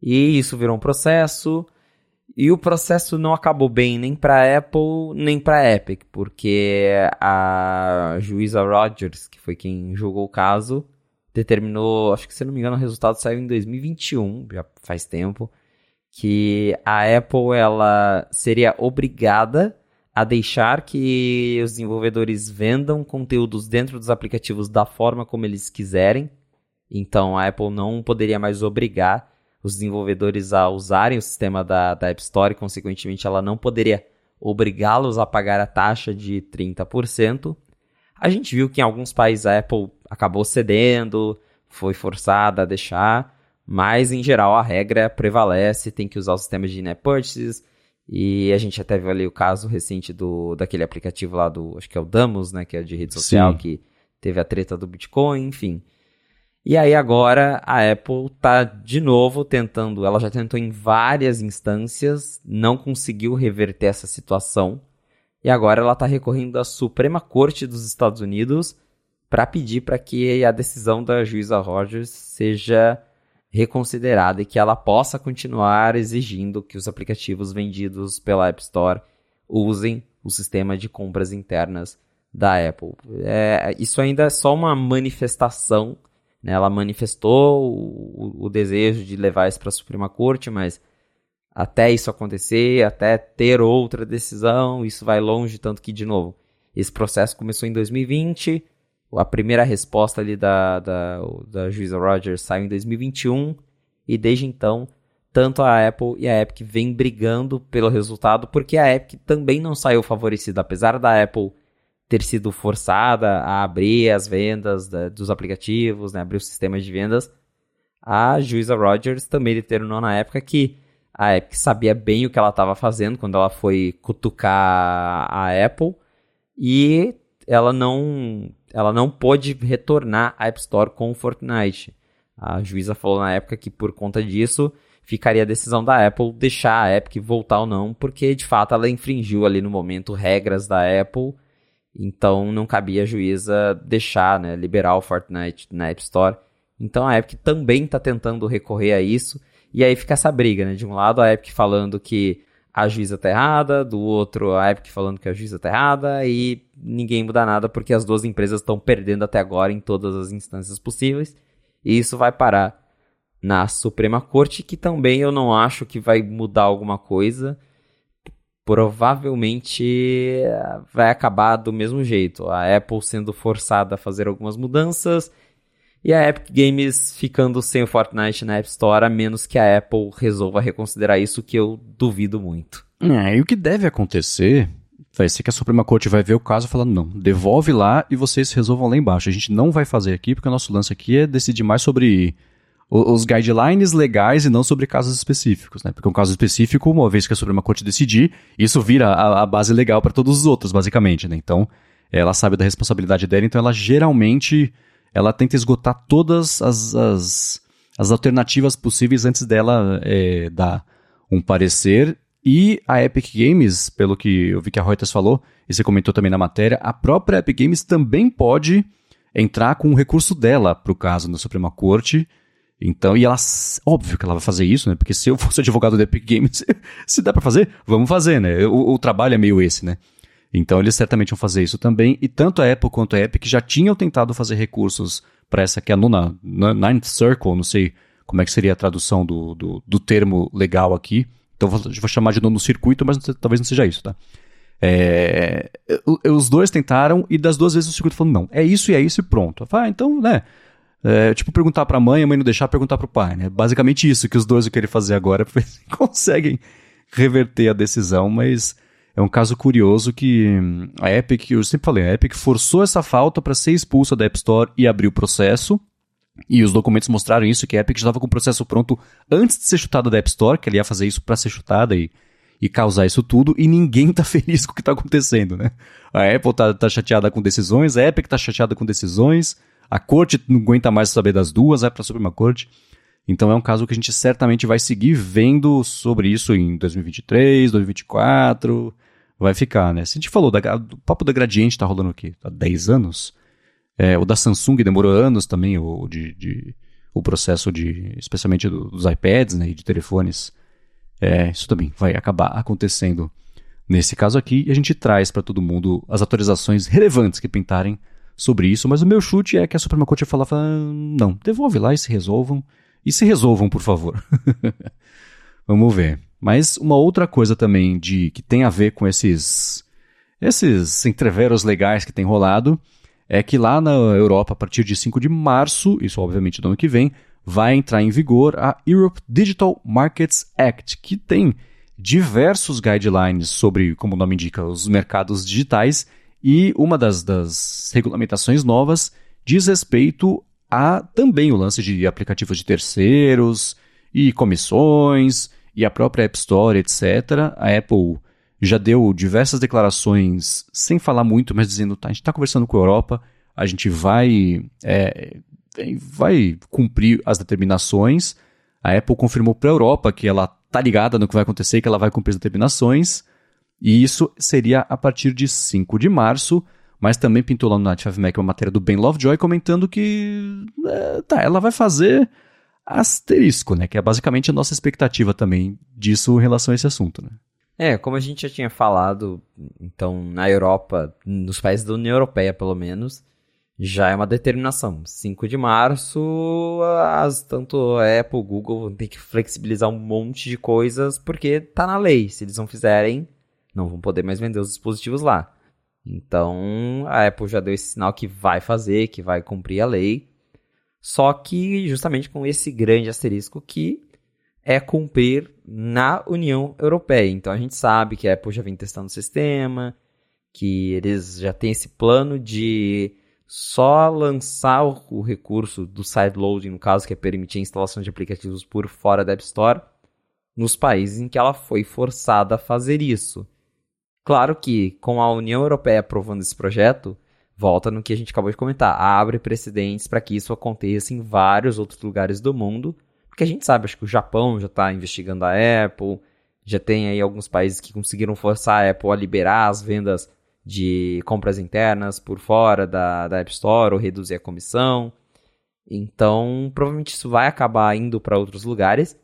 E isso virou um processo. E o processo não acabou bem nem para Apple nem para Epic, porque a juíza Rogers, que foi quem julgou o caso, determinou, acho que se não me engano, o resultado saiu em 2021, já faz tempo, que a Apple ela seria obrigada a deixar que os desenvolvedores vendam conteúdos dentro dos aplicativos da forma como eles quiserem. Então a Apple não poderia mais obrigar os desenvolvedores a usarem o sistema da, da App Store e, consequentemente, ela não poderia obrigá-los a pagar a taxa de 30%. A gente viu que em alguns países a Apple acabou cedendo, foi forçada a deixar, mas em geral a regra prevalece, tem que usar o sistema de in-app purchases, e a gente até viu ali o caso recente do daquele aplicativo lá do, acho que é o Damos, né, que é de rede social, Sim. que teve a treta do Bitcoin, enfim. E aí agora a Apple tá de novo tentando, ela já tentou em várias instâncias, não conseguiu reverter essa situação. E agora ela está recorrendo à Suprema Corte dos Estados Unidos para pedir para que a decisão da juíza Rogers seja reconsiderada e que ela possa continuar exigindo que os aplicativos vendidos pela App Store usem o sistema de compras internas da Apple. É, isso ainda é só uma manifestação. Né? Ela manifestou o, o desejo de levar isso para a Suprema Corte, mas até isso acontecer, até ter outra decisão, isso vai longe, tanto que, de novo, esse processo começou em 2020, a primeira resposta ali da, da, da juíza Rogers saiu em 2021, e desde então, tanto a Apple e a Epic vêm brigando pelo resultado, porque a Epic também não saiu favorecida, apesar da Apple ter sido forçada a abrir as vendas da, dos aplicativos, né, abrir os sistemas de vendas, a juíza Rogers também determinou na época que a Epic sabia bem o que ela estava fazendo quando ela foi cutucar a Apple e ela não ela não pôde retornar à App Store com o Fortnite. A juíza falou na época que por conta disso ficaria a decisão da Apple deixar a Epic voltar ou não, porque de fato ela infringiu ali no momento regras da Apple, então não cabia a juíza deixar, né, liberar o Fortnite na App Store. Então a Epic também está tentando recorrer a isso. E aí fica essa briga, né? De um lado a Epic falando que a juíza tá errada, do outro a Epic falando que a juíza tá errada, e ninguém muda nada porque as duas empresas estão perdendo até agora em todas as instâncias possíveis. E isso vai parar na Suprema Corte, que também eu não acho que vai mudar alguma coisa. Provavelmente vai acabar do mesmo jeito. A Apple sendo forçada a fazer algumas mudanças e a Epic Games ficando sem o Fortnite na App Store, a menos que a Apple resolva reconsiderar isso, que eu duvido muito. É, e o que deve acontecer vai ser que a Suprema Corte vai ver o caso falando, não, devolve lá e vocês resolvam lá embaixo. A gente não vai fazer aqui, porque o nosso lance aqui é decidir mais sobre os guidelines legais e não sobre casos específicos, né? Porque um caso específico, uma vez que a Suprema Corte decidir, isso vira a, a base legal para todos os outros, basicamente, né? Então, ela sabe da responsabilidade dela, então ela geralmente ela tenta esgotar todas as, as, as alternativas possíveis antes dela é, dar um parecer. E a Epic Games, pelo que eu vi que a Reuters falou, e você comentou também na matéria, a própria Epic Games também pode entrar com o recurso dela para o caso na Suprema Corte. Então, e ela, óbvio que ela vai fazer isso, né? Porque se eu fosse advogado da Epic Games, se dá para fazer, vamos fazer, né? O, o, trabalho é meio esse, né? Então eles certamente vão fazer isso também. E tanto a Apple quanto a Epic já tinham tentado fazer recursos para essa que é a nona, Ninth Circle, não sei como é que seria a tradução do, do, do termo legal aqui. Então vou, vou chamar de nono circuito, mas não, talvez não seja isso, tá? É, os dois tentaram e das duas vezes o circuito falou, não, é isso e é isso e pronto. Ah, então, né, é, tipo perguntar pra mãe, a mãe não deixar, perguntar pro pai, né? Basicamente isso que os dois querem fazer agora, conseguem reverter a decisão, mas é um caso curioso que hum, a Epic, eu sempre falei, a Epic forçou essa falta para ser expulsa da App Store e abrir o processo. E os documentos mostraram isso, que a Epic estava com o processo pronto antes de ser chutada da App Store, que ela ia fazer isso para ser chutada e, e causar isso tudo, e ninguém tá feliz com o que tá acontecendo, né? A Apple tá, tá chateada com decisões, a Epic tá chateada com decisões, a corte não aguenta mais saber das duas, vai pra Suprema Corte. Então é um caso que a gente certamente vai seguir vendo sobre isso em 2023, 2024 vai ficar, né? Se a gente falou, da, o papo da Gradiente tá rolando aqui há 10 anos. É, o da Samsung demorou anos também, o, de, de o processo de, especialmente dos iPads, né, e de telefones. É, isso também vai acabar acontecendo nesse caso aqui, e a gente traz para todo mundo as atualizações relevantes que pintarem sobre isso, mas o meu chute é que a Suprema Corte falava, não, devolve lá e se resolvam, e se resolvam, por favor. Vamos ver. Mas uma outra coisa também de que tem a ver com esses esses entreveros legais que tem rolado é que lá na Europa, a partir de 5 de março, isso obviamente do ano que vem, vai entrar em vigor a Europe Digital Markets Act, que tem diversos guidelines sobre, como o nome indica, os mercados digitais, e uma das, das regulamentações novas diz respeito há também o lance de aplicativos de terceiros e comissões e a própria App Store, etc. A Apple já deu diversas declarações, sem falar muito, mas dizendo, tá, a gente está conversando com a Europa, a gente vai, é, vai cumprir as determinações. A Apple confirmou para a Europa que ela tá ligada no que vai acontecer, que ela vai cumprir as determinações. E isso seria a partir de 5 de março, mas também pintou lá no Night 5 Mac uma matéria do Ben Lovejoy comentando que é, tá, ela vai fazer asterisco, né? Que é basicamente a nossa expectativa também disso em relação a esse assunto, né? É, como a gente já tinha falado, então na Europa, nos países da União Europeia pelo menos, já é uma determinação. 5 de março, as, tanto a Apple, Google vão ter que flexibilizar um monte de coisas porque tá na lei. Se eles não fizerem, não vão poder mais vender os dispositivos lá. Então a Apple já deu esse sinal que vai fazer, que vai cumprir a lei. Só que justamente com esse grande asterisco que é cumprir na União Europeia. Então a gente sabe que a Apple já vem testando o sistema, que eles já têm esse plano de só lançar o recurso do sideloading, no caso, que é permitir a instalação de aplicativos por fora da App Store, nos países em que ela foi forçada a fazer isso. Claro que, com a União Europeia aprovando esse projeto, volta no que a gente acabou de comentar, abre precedentes para que isso aconteça em vários outros lugares do mundo, porque a gente sabe, acho que o Japão já está investigando a Apple, já tem aí alguns países que conseguiram forçar a Apple a liberar as vendas de compras internas por fora da, da App Store ou reduzir a comissão. Então, provavelmente isso vai acabar indo para outros lugares,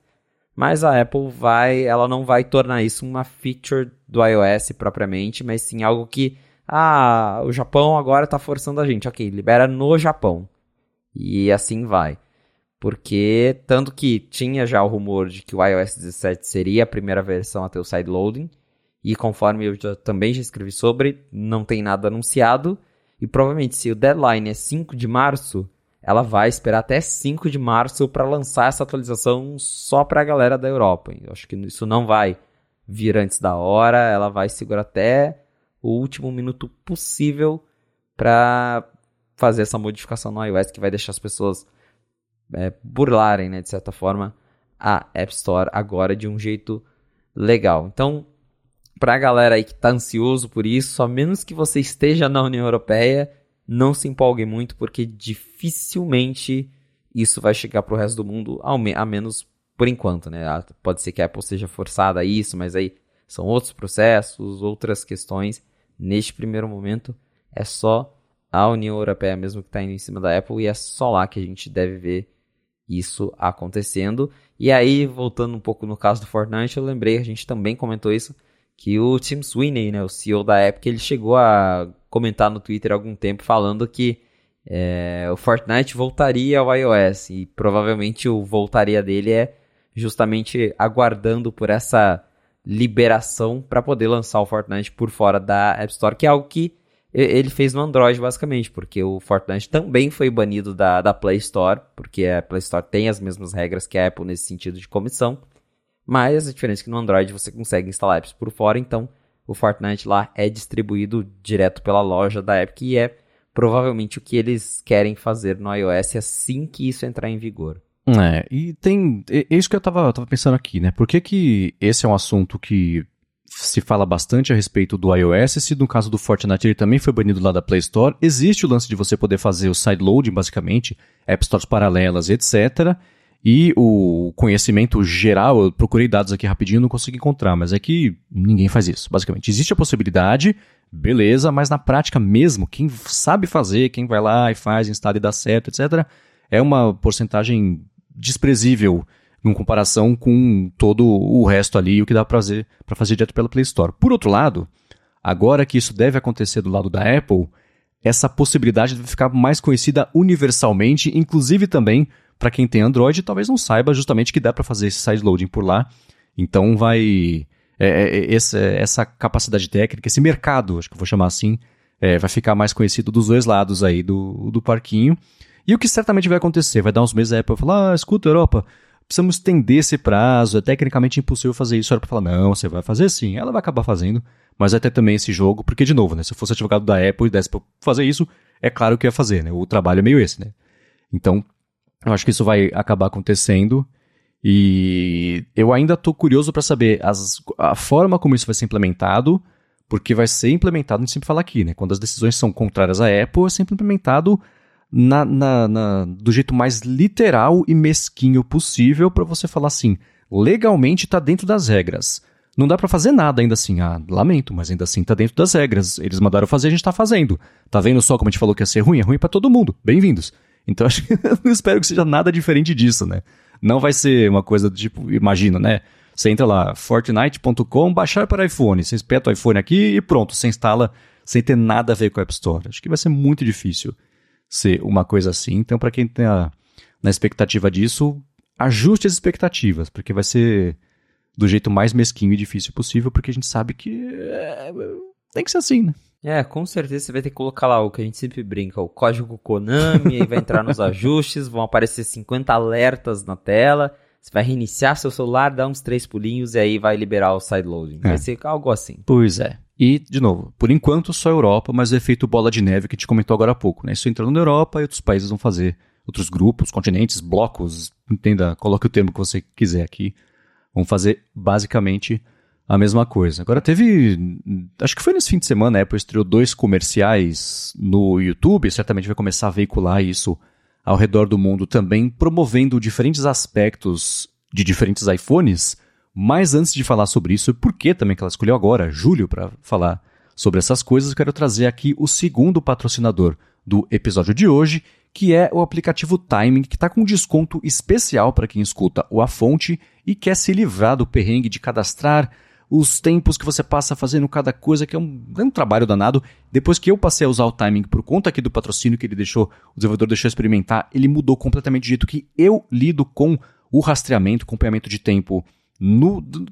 mas a Apple vai, ela não vai tornar isso uma feature do iOS propriamente, mas sim algo que ah, o Japão agora está forçando a gente. OK, libera no Japão. E assim vai. Porque tanto que tinha já o rumor de que o iOS 17 seria a primeira versão a ter o sideloading, e conforme eu já, também já escrevi sobre, não tem nada anunciado. E provavelmente, se o deadline é 5 de março, ela vai esperar até 5 de março para lançar essa atualização só para a galera da Europa. Eu acho que isso não vai vir antes da hora, ela vai segurar até o último minuto possível para fazer essa modificação no iOS que vai deixar as pessoas é, burlarem, né, de certa forma, a App Store agora de um jeito legal. Então, pra galera aí que tá ansioso por isso, a menos que você esteja na União Europeia, não se empolgue muito, porque dificilmente isso vai chegar pro resto do mundo, a menos por enquanto, né? Ah, pode ser que a Apple seja forçada a isso, mas aí são outros processos, outras questões. Neste primeiro momento, é só a União Europeia mesmo que está indo em cima da Apple e é só lá que a gente deve ver isso acontecendo. E aí, voltando um pouco no caso do Fortnite, eu lembrei, a gente também comentou isso, que o Tim Sweeney, né, o CEO da Epic, ele chegou a comentar no Twitter há algum tempo falando que é, o Fortnite voltaria ao iOS e provavelmente o voltaria dele é justamente aguardando por essa liberação para poder lançar o Fortnite por fora da App Store, que é algo que ele fez no Android basicamente, porque o Fortnite também foi banido da, da Play Store, porque a Play Store tem as mesmas regras que a Apple nesse sentido de comissão. Mas a diferença é que no Android você consegue instalar apps por fora, então o Fortnite lá é distribuído direto pela loja da Epic e é provavelmente o que eles querem fazer no iOS assim que isso entrar em vigor. É, e tem. É isso que eu tava, tava pensando aqui, né? Por que, que esse é um assunto que se fala bastante a respeito do iOS, se no caso do Fortnite ele também foi banido lá da Play Store, existe o lance de você poder fazer o sideloading, basicamente, App Stores paralelas, etc. E o conhecimento geral, eu procurei dados aqui rapidinho, não consegui encontrar, mas é que ninguém faz isso, basicamente. Existe a possibilidade, beleza, mas na prática mesmo, quem sabe fazer, quem vai lá e faz, instala e dá certo, etc., é uma porcentagem desprezível em comparação com todo o resto ali, o que dá para fazer, pra fazer direto pela Play Store. Por outro lado, agora que isso deve acontecer do lado da Apple, essa possibilidade deve ficar mais conhecida universalmente, inclusive também para quem tem Android, talvez não saiba justamente que dá para fazer esse sideloading por lá. Então vai. É, é, é essa, essa, capacidade técnica, esse mercado, acho que eu vou chamar assim, é, vai ficar mais conhecido dos dois lados aí do, do parquinho. E o que certamente vai acontecer? Vai dar uns meses a Apple falar: ah, escuta, Europa, precisamos estender esse prazo, é tecnicamente impossível fazer isso. A Europa fala: não, você vai fazer sim. Ela vai acabar fazendo, mas ter também esse jogo, porque, de novo, né, se eu fosse advogado da Apple e desse pra fazer isso, é claro que ia fazer, né? O trabalho é meio esse, né? Então, eu acho que isso vai acabar acontecendo. E eu ainda estou curioso para saber as, a forma como isso vai ser implementado, porque vai ser implementado, a gente sempre fala aqui, né? Quando as decisões são contrárias à Apple, é sempre implementado na, na, na, do jeito mais literal e mesquinho possível para você falar assim, legalmente está dentro das regras. Não dá para fazer nada ainda assim. Ah, lamento, mas ainda assim tá dentro das regras. Eles mandaram fazer, a gente tá fazendo. Tá vendo só como a gente falou que ia ser ruim? É ruim para todo mundo. Bem-vindos. Então acho que não espero que seja nada diferente disso, né? Não vai ser uma coisa do tipo, imagina, né? Você entra lá, fortnite.com, baixar para iPhone. Você espeta o iPhone aqui e pronto, você instala sem ter nada a ver com a App Store. Acho que vai ser muito difícil ser uma coisa assim. Então, para quem está na expectativa disso, ajuste as expectativas, porque vai ser do jeito mais mesquinho e difícil possível, porque a gente sabe que é, tem que ser assim, né? É, com certeza você vai ter que colocar lá o que a gente sempre brinca, o código Konami, aí vai entrar nos ajustes, vão aparecer 50 alertas na tela, você vai reiniciar seu celular, dar uns três pulinhos e aí vai liberar o sideloading. É. Vai ser algo assim. Pois é. E, de novo, por enquanto só Europa, mas o efeito bola de neve que a gente comentou agora há pouco, né? Isso entrando na Europa e outros países vão fazer, outros grupos, continentes, blocos, entenda, coloque o termo que você quiser aqui, vão fazer basicamente a mesma coisa. Agora teve. Acho que foi nesse fim de semana, a Apple estreou dois comerciais no YouTube, certamente vai começar a veicular isso ao redor do mundo também, promovendo diferentes aspectos de diferentes iPhones. Mas antes de falar sobre isso, por que também que ela escolheu agora, julho, para falar sobre essas coisas, eu quero trazer aqui o segundo patrocinador do episódio de hoje, que é o aplicativo Timing, que está com desconto especial para quem escuta o A Fonte e quer se livrar do perrengue de cadastrar os tempos que você passa fazendo cada coisa, que é um, é um trabalho danado. Depois que eu passei a usar o timing por conta aqui do patrocínio que ele deixou, o desenvolvedor deixou experimentar, ele mudou completamente o jeito que eu lido com o rastreamento, acompanhamento de tempo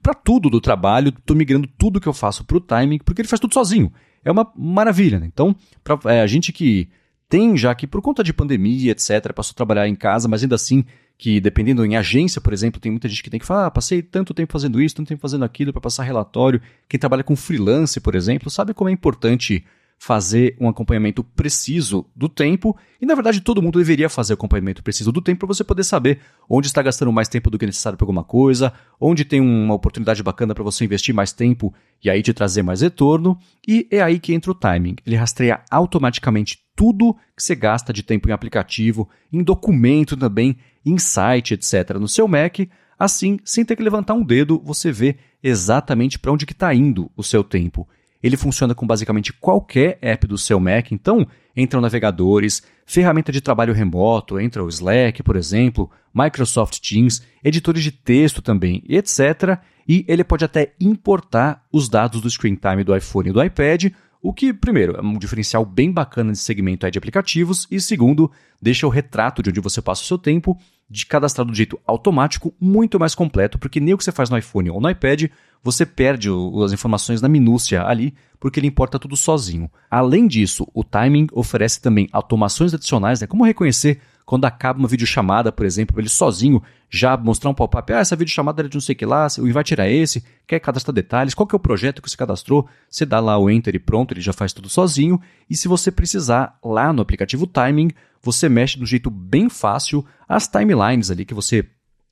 para tudo do trabalho. Estou migrando tudo que eu faço para o timing, porque ele faz tudo sozinho. É uma maravilha. Né? Então, pra, é, a gente que tem já que por conta de pandemia, etc., passou a trabalhar em casa, mas ainda assim que dependendo em agência, por exemplo, tem muita gente que tem que falar, ah, passei tanto tempo fazendo isso, tanto tempo fazendo aquilo para passar relatório. Quem trabalha com freelance, por exemplo, sabe como é importante fazer um acompanhamento preciso do tempo, e na verdade todo mundo deveria fazer acompanhamento preciso do tempo para você poder saber onde está gastando mais tempo do que necessário para alguma coisa, onde tem uma oportunidade bacana para você investir mais tempo e aí te trazer mais retorno, e é aí que entra o timing. Ele rastreia automaticamente tudo que você gasta de tempo em aplicativo, em documento também, em site, etc. no seu Mac, assim, sem ter que levantar um dedo, você vê exatamente para onde está indo o seu tempo. Ele funciona com basicamente qualquer app do seu Mac, então entram navegadores, ferramenta de trabalho remoto, entra o Slack, por exemplo, Microsoft Teams, editores de texto também, etc. E ele pode até importar os dados do screen time do iPhone e do iPad, o que, primeiro, é um diferencial bem bacana nesse segmento de aplicativos, e segundo, deixa o retrato de onde você passa o seu tempo de cadastrado do jeito automático muito mais completo, porque nem o que você faz no iPhone ou no iPad, você perde as informações na minúcia ali, porque ele importa tudo sozinho. Além disso, o Timing oferece também automações adicionais, né, como reconhecer quando acaba uma videochamada, por exemplo, ele sozinho já mostrar um pop-up, ah, essa videochamada era de não sei que lá, o vai tirar esse, quer cadastrar detalhes, qual que é o projeto que você cadastrou, você dá lá o Enter e pronto, ele já faz tudo sozinho, e se você precisar, lá no aplicativo Timing, você mexe de um jeito bem fácil as timelines ali que você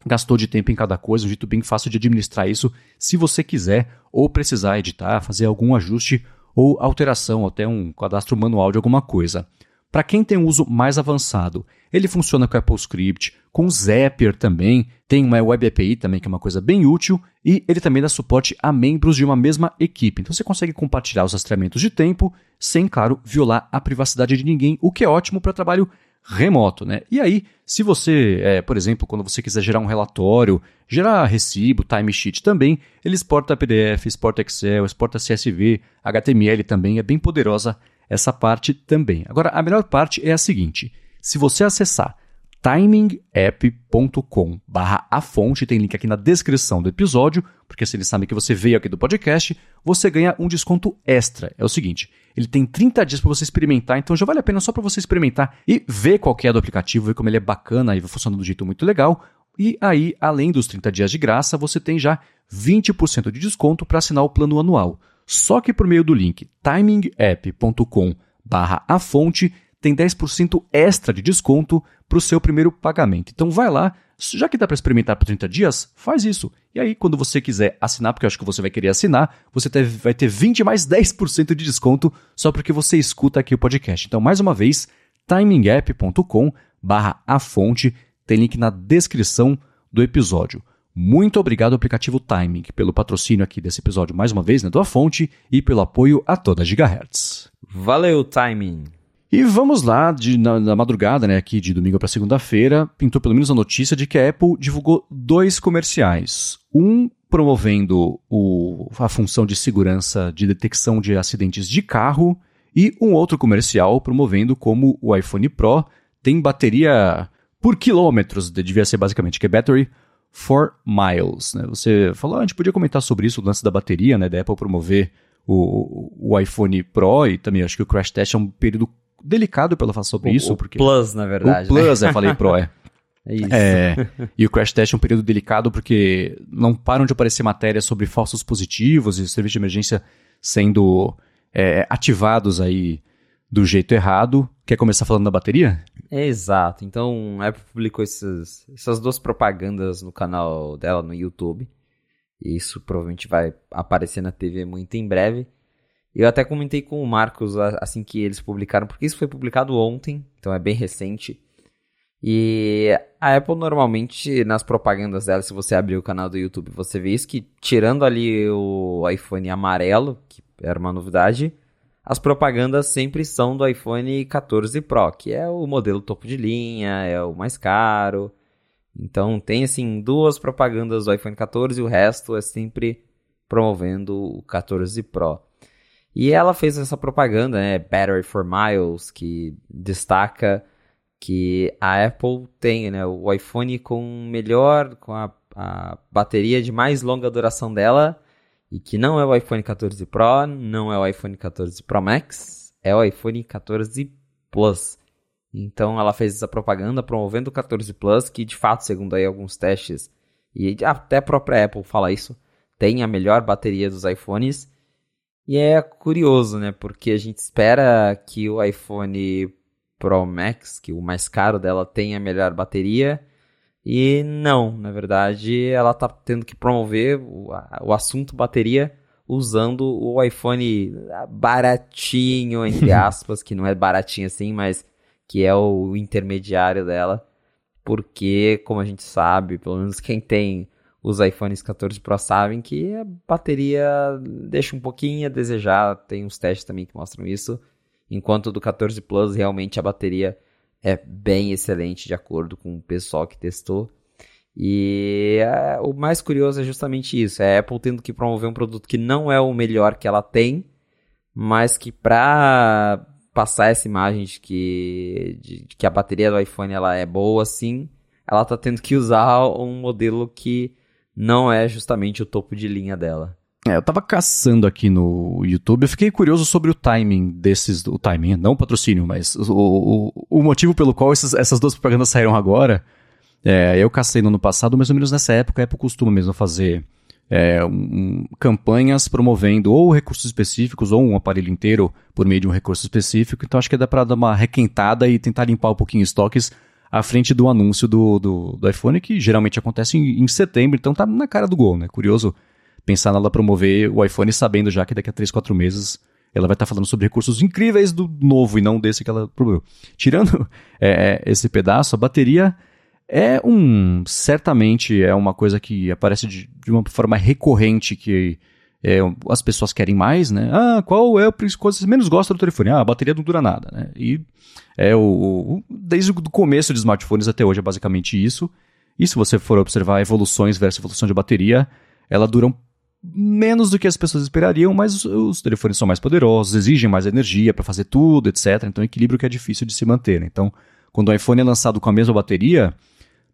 gastou de tempo em cada coisa, um jeito bem fácil de administrar isso, se você quiser ou precisar editar, fazer algum ajuste ou alteração, até um cadastro manual de alguma coisa. Para quem tem um uso mais avançado, ele funciona com AppleScript, com Zapier também, tem uma Web API também que é uma coisa bem útil e ele também dá suporte a membros de uma mesma equipe. Então você consegue compartilhar os rastreamentos de tempo sem, claro, violar a privacidade de ninguém, o que é ótimo para trabalho remoto, né? E aí, se você, é, por exemplo, quando você quiser gerar um relatório, gerar recibo, timesheet também, ele exporta PDF, exporta Excel, exporta CSV, HTML também, é bem poderosa essa parte também. Agora, a melhor parte é a seguinte: se você acessar timingapp.com barra a fonte, tem link aqui na descrição do episódio, porque se eles sabem que você veio aqui do podcast, você ganha um desconto extra. É o seguinte, ele tem 30 dias para você experimentar, então já vale a pena só para você experimentar e ver qual é do aplicativo, ver como ele é bacana e vai funcionando do jeito muito legal. E aí, além dos 30 dias de graça, você tem já 20% de desconto para assinar o plano anual. Só que por meio do link timingapp.com a fonte tem 10% extra de desconto para o seu primeiro pagamento. Então vai lá, já que dá para experimentar por 30 dias, faz isso. E aí, quando você quiser assinar, porque eu acho que você vai querer assinar, você vai ter 20 mais 10% de desconto só porque você escuta aqui o podcast. Então, mais uma vez, timingapp.com a fonte, tem link na descrição do episódio. Muito obrigado ao aplicativo Timing pelo patrocínio aqui desse episódio mais uma vez, né, do A Fonte, e pelo apoio a toda Gigahertz. Valeu, Timing! E vamos lá, de, na, na madrugada, né, aqui de domingo para segunda-feira, pintou pelo menos a notícia de que a Apple divulgou dois comerciais. Um promovendo o, a função de segurança de detecção de acidentes de carro e um outro comercial promovendo como o iPhone Pro tem bateria por quilômetros, devia ser basicamente, que é battery for miles. Né? Você falou, ah, a gente podia comentar sobre isso, o lance da bateria, né, da Apple promover o, o iPhone Pro e também acho que o Crash Test é um período delicado pelo falar sobre o, isso. O porque Plus, na verdade. O Plus, né? eu falei Pro, é. É isso. É, e o Crash Test é um período delicado porque não param de aparecer matérias sobre falsos positivos e serviços de emergência sendo é, ativados aí do jeito errado. Quer começar falando da bateria? Exato. Então, a Apple publicou esses, essas duas propagandas no canal dela no YouTube. E isso provavelmente vai aparecer na TV muito em breve. Eu até comentei com o Marcos assim que eles publicaram, porque isso foi publicado ontem, então é bem recente. E a Apple normalmente, nas propagandas dela, se você abrir o canal do YouTube, você vê isso que, tirando ali o iPhone amarelo, que era uma novidade, as propagandas sempre são do iPhone 14 Pro, que é o modelo topo de linha, é o mais caro. Então tem assim duas propagandas do iPhone 14 e o resto é sempre promovendo o 14 Pro. E ela fez essa propaganda, né, Battery for Miles, que destaca que a Apple tem, né, o iPhone com melhor, com a, a bateria de mais longa duração dela, e que não é o iPhone 14 Pro, não é o iPhone 14 Pro Max, é o iPhone 14 Plus. Então ela fez essa propaganda promovendo o 14 Plus, que de fato, segundo aí alguns testes, e até a própria Apple fala isso, tem a melhor bateria dos iPhones. E é curioso, né? Porque a gente espera que o iPhone Pro Max, que o mais caro dela, tenha a melhor bateria. E não, na verdade, ela está tendo que promover o, o assunto bateria usando o iPhone baratinho, entre aspas, que não é baratinho assim, mas que é o intermediário dela, porque, como a gente sabe, pelo menos quem tem os iPhones 14 Pro sabem que a bateria deixa um pouquinho a desejar, tem uns testes também que mostram isso, enquanto do 14 Plus realmente a bateria é bem excelente de acordo com o pessoal que testou. E é, o mais curioso é justamente isso, é a Apple tendo que promover um produto que não é o melhor que ela tem, mas que para passar essa imagem de que, de, de, que a bateria do iPhone ela é boa, sim, ela tá tendo que usar um modelo que não é justamente o topo de linha dela. É, eu tava caçando aqui no YouTube, eu fiquei curioso sobre o timing desses, o timing, não o patrocínio, mas o, o, o motivo pelo qual essas, duas propagandas saíram agora. É, eu cacei no ano passado, mais ou menos nessa época, a Apple costuma mesmo fazer é, um, campanhas promovendo ou recursos específicos ou um aparelho inteiro por meio de um recurso específico. Então acho que dá para dar uma requentada e tentar limpar um pouquinho estoques à frente do anúncio do, do, do iPhone, que geralmente acontece em, em, setembro, então tá na cara do gol, né? Curioso pensar nela promover o iPhone sabendo já que daqui a 3, 4 meses ela vai estar tá falando sobre recursos incríveis do novo e não desse que ela promoveu. Tirando é, esse pedaço, a bateria é um. Certamente é uma coisa que aparece de, de uma forma recorrente que é, as pessoas querem mais, né? Ah, qual é a coisa que você menos gosta do telefone? Ah, a bateria não dura nada, né? E é o, o desde o começo de smartphones até hoje é basicamente isso. E se você for observar evoluções versus evolução de bateria, ela duram menos do que as pessoas esperariam, mas os, telefones são mais poderosos, exigem mais energia para fazer tudo, etc. Então, é equilíbrio que é difícil de se manter. Né? Então, quando o iPhone é lançado com a mesma bateria,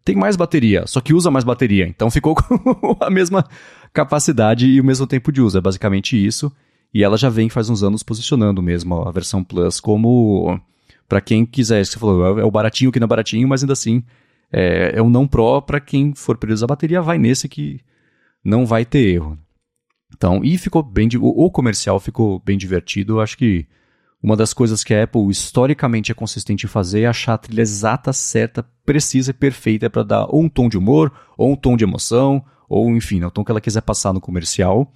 tem mais bateria, só que usa mais bateria. Então ficou com a mesma capacidade e o mesmo tempo de uso. É basicamente isso. E ela já vem faz uns anos posicionando mesmo a versão Plus como para quem quiser. Você falou, é o baratinho que não é baratinho, mas ainda assim é, é um não Pro para quem for preso a bateria, vai nesse que não vai ter erro. Então, e ficou bem. O, comercial ficou bem divertido. Acho que uma das coisas que a Apple historicamente é consistente em fazer é achar a trilha exata, certa, precisa e perfeita para dar ou um tom de humor, ou um tom de emoção, ou enfim, né, o tom que ela quiser passar no comercial.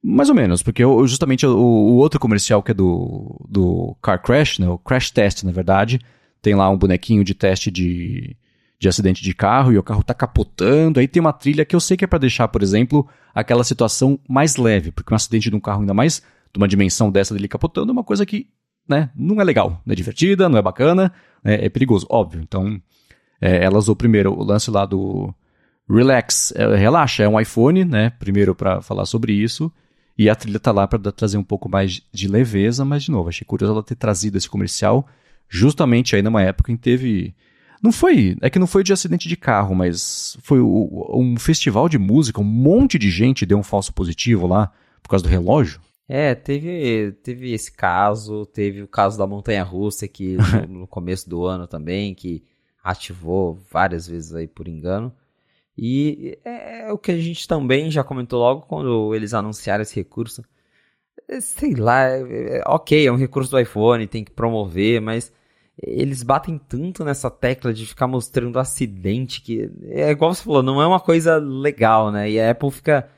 Mais ou menos, porque justamente o, o, outro comercial que é do, do Car Crash, né, o Crash Test, na verdade, tem lá um bonequinho de teste de, de acidente de carro e o carro tá capotando. Aí tem uma trilha que eu sei que é para deixar, por exemplo, aquela situação mais leve, porque um acidente de um carro ainda mais de uma dimensão dessa dele capotando é uma coisa que, né, não é legal, não é divertida, não é bacana, é, é perigoso, óbvio. Então, é, ela usou primeiro o lance lá do Relax, é, relaxa, é um iPhone, né, primeiro para falar sobre isso, e a trilha tá lá para trazer um pouco mais de leveza, mas de novo, achei curioso ela ter trazido esse comercial justamente aí numa época em que teve não foi, é que não foi de acidente de carro, mas foi o, um festival de música, um monte de gente deu um falso positivo lá por causa do relógio. É, teve, teve esse caso, teve o caso da montanha russa que no, no começo do ano também, que ativou várias vezes aí por engano. E é, é o que a gente também já comentou logo quando eles anunciaram esse recurso. É, sei lá, é, ok, é um recurso do iPhone, tem que promover, mas eles batem tanto nessa tecla de ficar mostrando acidente que é igual você falou, não é uma coisa legal, né? E a Apple fica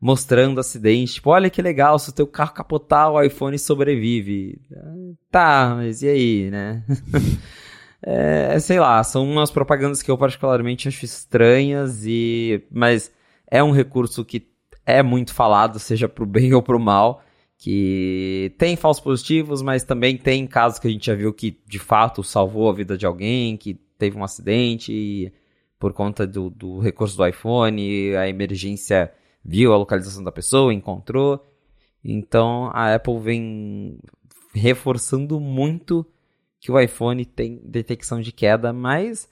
mostrando acidente. Tipo, olha que legal, se o teu carro capotar, o iPhone sobrevive. Tá, mas e aí, né? é, sei lá, são umas propagandas que eu particularmente acho estranhas e... Mas é um recurso que é muito falado, seja pro bem ou pro mal, que tem falsos positivos, mas também tem casos que a gente já viu que de fato salvou a vida de alguém, que teve um acidente e por conta do, do recurso do iPhone, a emergência viu a localização da pessoa, encontrou. Então a Apple vem reforçando muito que o iPhone tem detecção de queda, mas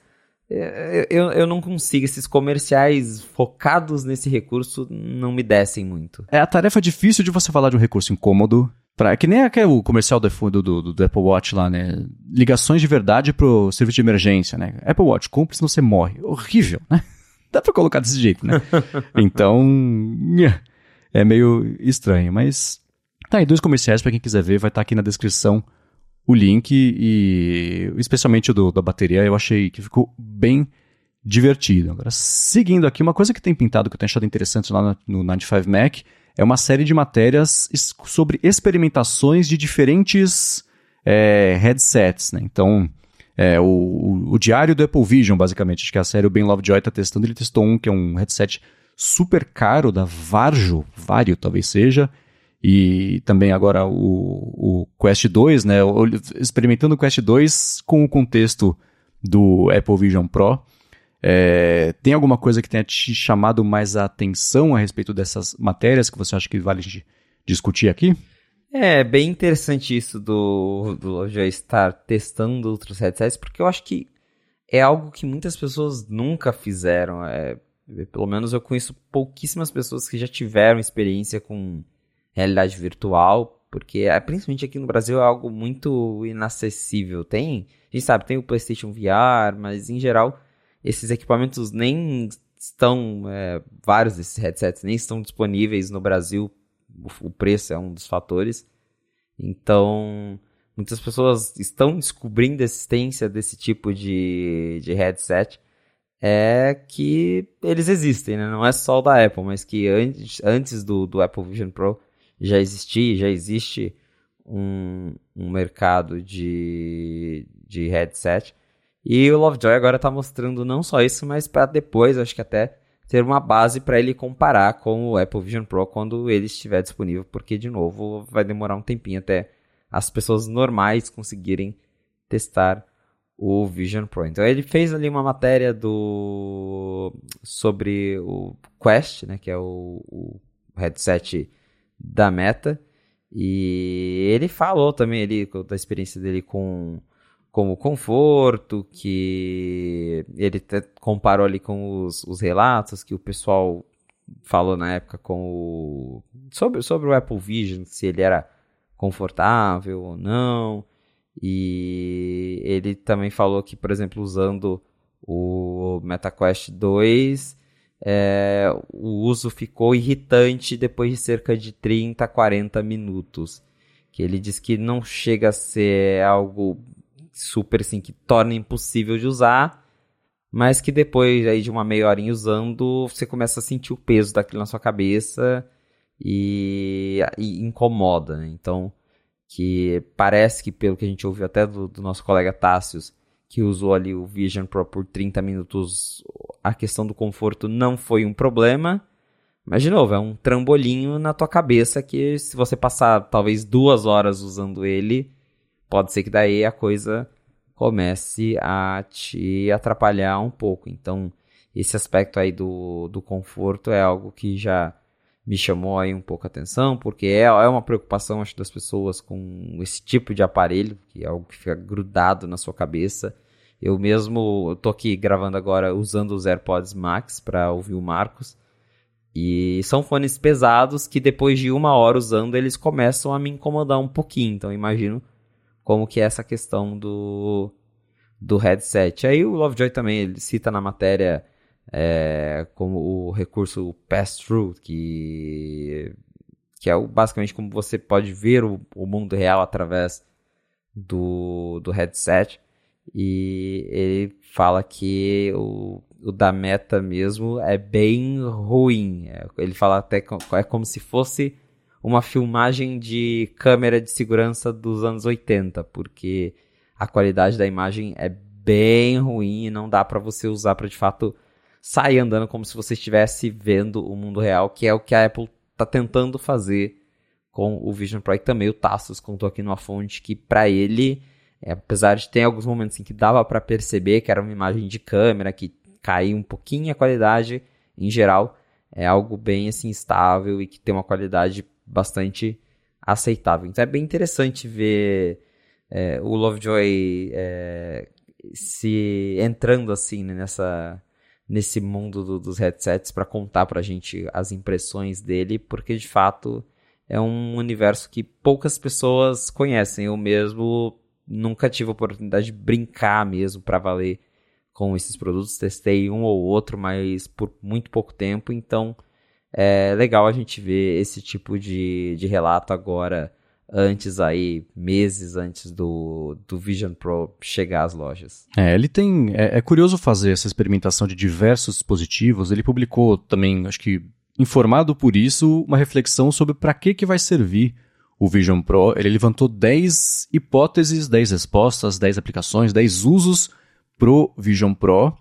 eu, eu não consigo. Esses comerciais focados nesse recurso não me descem muito. É a tarefa difícil de você falar de um recurso incômodo. Pra, que nem aquele o comercial do, do, do, do, Apple Watch lá, né? Ligações de verdade pro serviço de emergência, né? Apple Watch, compre senão você morre. Horrível, né? Dá pra colocar desse jeito, né? então, é meio estranho, mas tá aí dois comerciais para quem quiser ver, vai estar tá aqui na descrição o link e especialmente o do, da bateria, eu achei que ficou bem divertido. Agora, seguindo aqui, uma coisa que tem pintado que eu tenho achado interessante lá no 95 Mac é uma série de matérias sobre experimentações de diferentes é, headsets, né? Então, é, o, o, diário do Apple Vision, basicamente, acho que a série o Ben Lovejoy está testando, ele testou um que é um headset super caro da Varjo, Vario talvez seja, e também agora o, o Quest 2, né, experimentando o Quest 2 com o contexto do Apple Vision Pro. É, tem alguma coisa que tenha te chamado mais a atenção a respeito dessas matérias que você acha que vale discutir aqui? É bem interessante isso do, do já estar testando outros headsets, porque eu acho que é algo que muitas pessoas nunca fizeram. É, pelo menos eu conheço pouquíssimas pessoas que já tiveram experiência com realidade virtual, porque é, principalmente aqui no Brasil é algo muito inacessível. Tem, a gente sabe, tem o PlayStation VR, mas em geral esses equipamentos nem estão, é, vários desses headsets nem estão disponíveis no Brasil o preço é um dos fatores. Então, muitas pessoas estão descobrindo a existência desse tipo de, de headset. É que eles existem, né? Não é só o da Apple, mas que antes, antes do, do Apple Vision Pro já existia, já existe um, um mercado de, de headset. E o Lovejoy agora está mostrando não só isso, mas para depois, acho que até ter uma base para ele comparar com o Apple Vision Pro quando ele estiver disponível, porque de novo vai demorar um tempinho até as pessoas normais conseguirem testar o Vision Pro. Então ele fez ali uma matéria do sobre o Quest, né, que é o, o headset da Meta, e ele falou também ali da experiência dele com como conforto, que ele comparou ali com os, os relatos que o pessoal falou na época com o, sobre, sobre o Apple Vision, se ele era confortável ou não. E ele também falou que, por exemplo, usando o MetaQuest 2, é, o uso ficou irritante depois de cerca de 30, 40 minutos. que ele diz que não chega a ser algo super assim que torna impossível de usar, mas que depois aí de uma meia horinha usando, você começa a sentir o peso daquilo na sua cabeça e, e incomoda. Né? Então, que parece que pelo que a gente ouviu até do, do nosso colega Tássios, que usou ali o Vision Pro por 30 minutos, a questão do conforto não foi um problema. Mas, de novo, é um trambolinho na tua cabeça que se você passar talvez duas horas usando ele, pode ser que daí a coisa comece a te atrapalhar um pouco. Então, esse aspecto aí do, do conforto é algo que já me chamou aí um pouco a atenção, porque é, é uma preocupação, acho, das pessoas com esse tipo de aparelho, que é algo que fica grudado na sua cabeça. Eu mesmo tô aqui gravando agora usando os AirPods Max para ouvir o Marcos. E são fones pesados que depois de uma hora usando eles começam a me incomodar um pouquinho. Então imagino como que é essa questão do, do headset. Aí o Lovejoy também ele cita na matéria é, como o recurso pass-through, que, que é basicamente como você pode ver o, o mundo real através do, do headset. E ele fala que o, o da Meta mesmo é bem ruim. É, ele fala até que é como se fosse uma filmagem de câmera de segurança dos anos 80, porque a qualidade da imagem é bem ruim e não dá para você usar para de fato sair andando como se você estivesse vendo o mundo real, que é o que a Apple está tentando fazer com o Vision Pro. E também o Tassos contou aqui numa fonte que para ele, é, apesar de ter alguns momentos em que dava para perceber que era uma imagem de câmera que caiu um pouquinho a qualidade, em geral é algo bem assim estável e que tem uma qualidade bastante aceitável. Então é bem interessante ver é, o Lovejoy é, se entrando assim né, nessa nesse mundo do, dos headsets para contar para a gente as impressões dele, porque de fato é um universo que poucas pessoas conhecem. Eu mesmo nunca tive a oportunidade de brincar mesmo para valer com esses produtos. Testei um ou outro, mas por muito pouco tempo, então é legal a gente ver esse tipo de, de relato agora, antes aí, meses antes do, do Vision Pro chegar às lojas. É, ele tem. É, é curioso fazer essa experimentação de diversos dispositivos. Ele publicou também, acho que informado por isso, uma reflexão sobre para que, que vai servir o Vision Pro. Ele levantou 10 hipóteses, 10 respostas, 10 aplicações, 10 usos pro Vision Pro.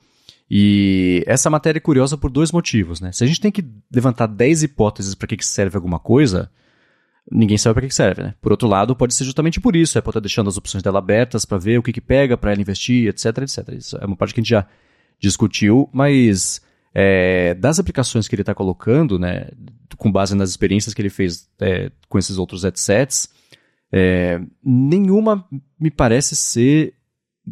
E essa matéria é curiosa por dois motivos, né? Se a gente tem que levantar 10 hipóteses para que, que serve alguma coisa, ninguém sabe para que, serve, né? Por outro lado, pode ser justamente por isso, é por estar deixando as opções dela abertas para ver o que, que pega para ela investir, etc, etc. Isso é uma parte que a gente já discutiu, mas é, das aplicações que ele está colocando, né, com base nas experiências que ele fez é, com esses outros headsets, é, nenhuma me parece ser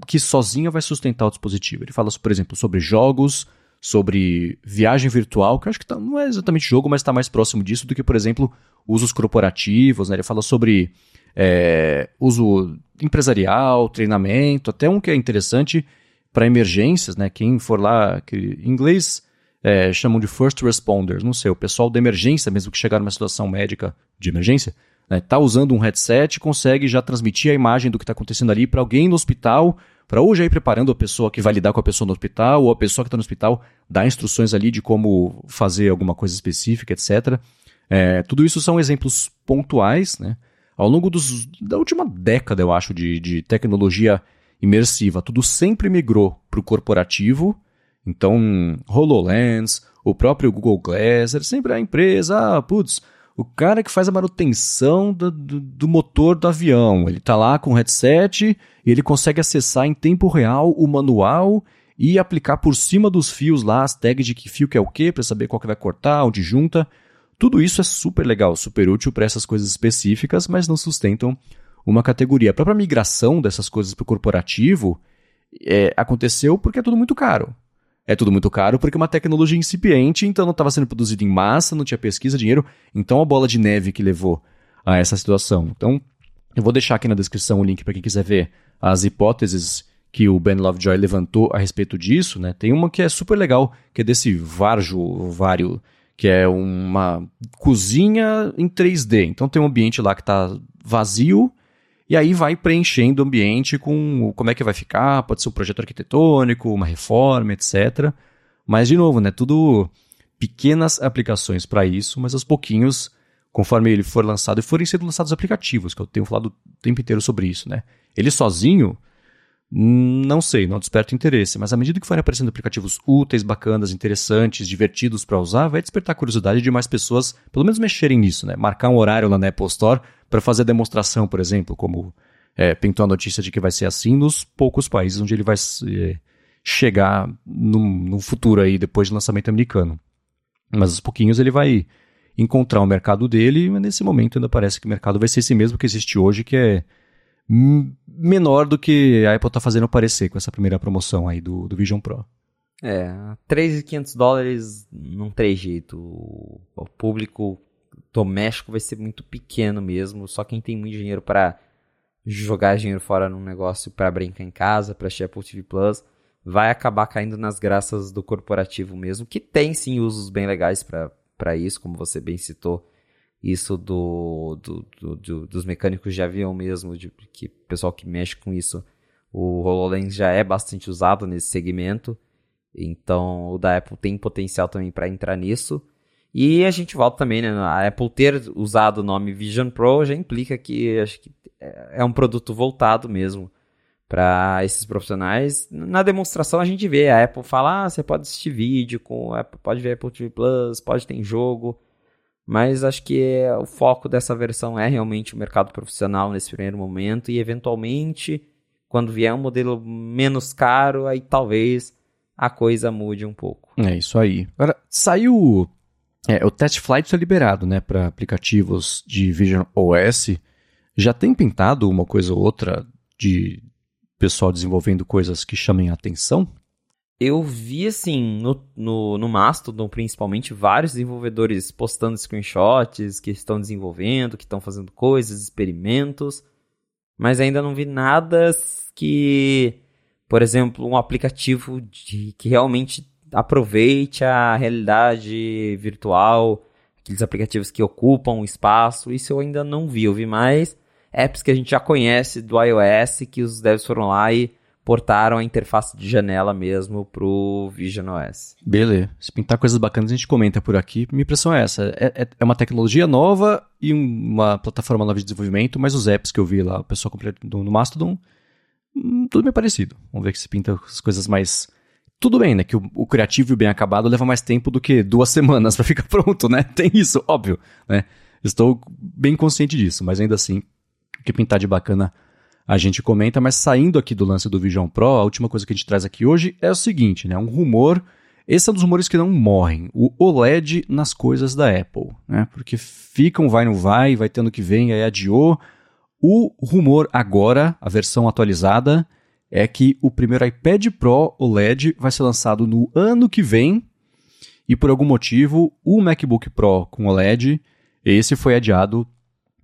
que sozinha vai sustentar o dispositivo. Ele fala, por exemplo, sobre jogos, sobre viagem virtual, que eu acho que tá, não é exatamente jogo, mas está mais próximo disso do que, por exemplo, usos corporativos. Né? Ele fala sobre é, uso empresarial, treinamento, até um que é interessante para emergências, né? Quem for lá, que em inglês é, chamam de first responders, não sei, o pessoal da emergência, mesmo que chegar numa situação médica de emergência, né, tá usando um headset, consegue já transmitir a imagem do que está acontecendo ali para alguém no hospital, para hoje aí preparando a pessoa que vai lidar com a pessoa no hospital, ou a pessoa que está no hospital dar instruções ali de como fazer alguma coisa específica, etc. É, tudo isso são exemplos pontuais, né? Ao longo dos, da última década, eu acho, de, de tecnologia imersiva, tudo sempre migrou para o corporativo. Então, HoloLens, o próprio Google Glass, era sempre a empresa, ah, putz, o cara que faz a manutenção do, do, do, motor do avião. Ele está lá com o headset e ele consegue acessar em tempo real o manual e aplicar por cima dos fios lá as tags de que fio que é o que, para saber qual que vai cortar, onde junta. Tudo isso é super legal, super útil para essas coisas específicas, mas não sustentam uma categoria. A própria migração dessas coisas para o corporativo é, aconteceu porque é tudo muito caro. É tudo muito caro porque é uma tecnologia incipiente, então não estava sendo produzido em massa, não tinha pesquisa, dinheiro. Então a bola de neve que levou a essa situação. Então eu vou deixar aqui na descrição o link para quem quiser ver as hipóteses que o Ben Lovejoy levantou a respeito disso. Né? Tem uma que é super legal, que é desse Varjo Vário, que é uma cozinha em 3D. Então tem um ambiente lá que está vazio e aí vai preenchendo o ambiente com como é que vai ficar, pode ser um projeto arquitetônico, uma reforma, etc. Mas, de novo, né, tudo pequenas aplicações para isso, mas aos pouquinhos, conforme ele for lançado, e forem sendo lançados aplicativos, que eu tenho falado o tempo inteiro sobre isso, né? Ele sozinho, não sei, não desperta interesse, mas à medida que forem aparecendo aplicativos úteis, bacanas, interessantes, divertidos para usar, vai despertar a curiosidade de mais pessoas, pelo menos mexerem nisso, né? Marcar um horário lá na Apple Store para fazer a demonstração, por exemplo, como é, pintou a notícia de que vai ser assim nos poucos países onde ele vai é, chegar no, no futuro aí, depois do lançamento americano. Mas aos pouquinhos ele vai encontrar o mercado dele, mas nesse momento ainda parece que o mercado vai ser esse mesmo que existe hoje, que é menor do que a Apple está fazendo parecer com essa primeira promoção aí do, do Vision Pro. É, 3.500 dólares não tem jeito. O público doméstico vai ser muito pequeno mesmo. Só quem tem muito dinheiro para jogar dinheiro fora num negócio para brincar em casa, para assistir Apple TV Plus, vai acabar caindo nas graças do corporativo mesmo, que tem sim usos bem legais para isso, como você bem citou isso do, do, do, do, dos mecânicos de avião mesmo, de que pessoal que mexe com isso, o HoloLens já é bastante usado nesse segmento, então o da Apple tem potencial também para entrar nisso. E a gente volta também, né? A Apple ter usado o nome Vision Pro já implica que acho que é um produto voltado mesmo para esses profissionais. Na demonstração a gente vê a Apple falar, ah, você pode assistir vídeo com, pode ver Apple TV Plus, pode ter jogo. Mas acho que é, o foco dessa versão é realmente o mercado profissional nesse primeiro momento e eventualmente quando vier um modelo menos caro, aí talvez a coisa mude um pouco. É isso aí. Agora, saiu. É, o Test Flight foi liberado né, para aplicativos de Vision OS. Já tem pintado uma coisa ou outra de pessoal desenvolvendo coisas que chamem a atenção? Eu vi, assim, no, no, no Mastodon, principalmente, vários desenvolvedores postando screenshots que estão desenvolvendo, que estão fazendo coisas, experimentos, mas ainda não vi nada que, por exemplo, um aplicativo de, que realmente aproveite a realidade virtual, aqueles aplicativos que ocupam o espaço, isso eu ainda não vi. Eu vi mais apps que a gente já conhece do iOS, que os devs foram lá e portaram a interface de janela mesmo pro Vision OS. Beleza. Se pintar coisas bacanas, a gente comenta por aqui. Minha impressão é essa. É, é, é uma tecnologia nova e uma plataforma nova de desenvolvimento, mas os apps que eu vi lá, o pessoal completo no Mastodon, hum, tudo meio parecido. Vamos ver que se pinta as coisas mais... Tudo bem, né? Que o, o criativo e o bem acabado leva mais tempo do que duas semanas para ficar pronto, né? Tem isso, óbvio, né? Estou bem consciente disso, mas ainda assim, o que pintar de bacana a gente comenta, mas saindo aqui do lance do Vision Pro, a última coisa que a gente traz aqui hoje é o seguinte, né? Um rumor, esse é um dos rumores que não morrem, o OLED nas coisas da Apple, né? Porque ficam, vai, não vai, vai tendo que vem, aí adiou. O rumor agora, a versão atualizada, é que o primeiro iPad Pro OLED vai ser lançado no ano que vem, e por algum motivo, o MacBook Pro com OLED, esse foi adiado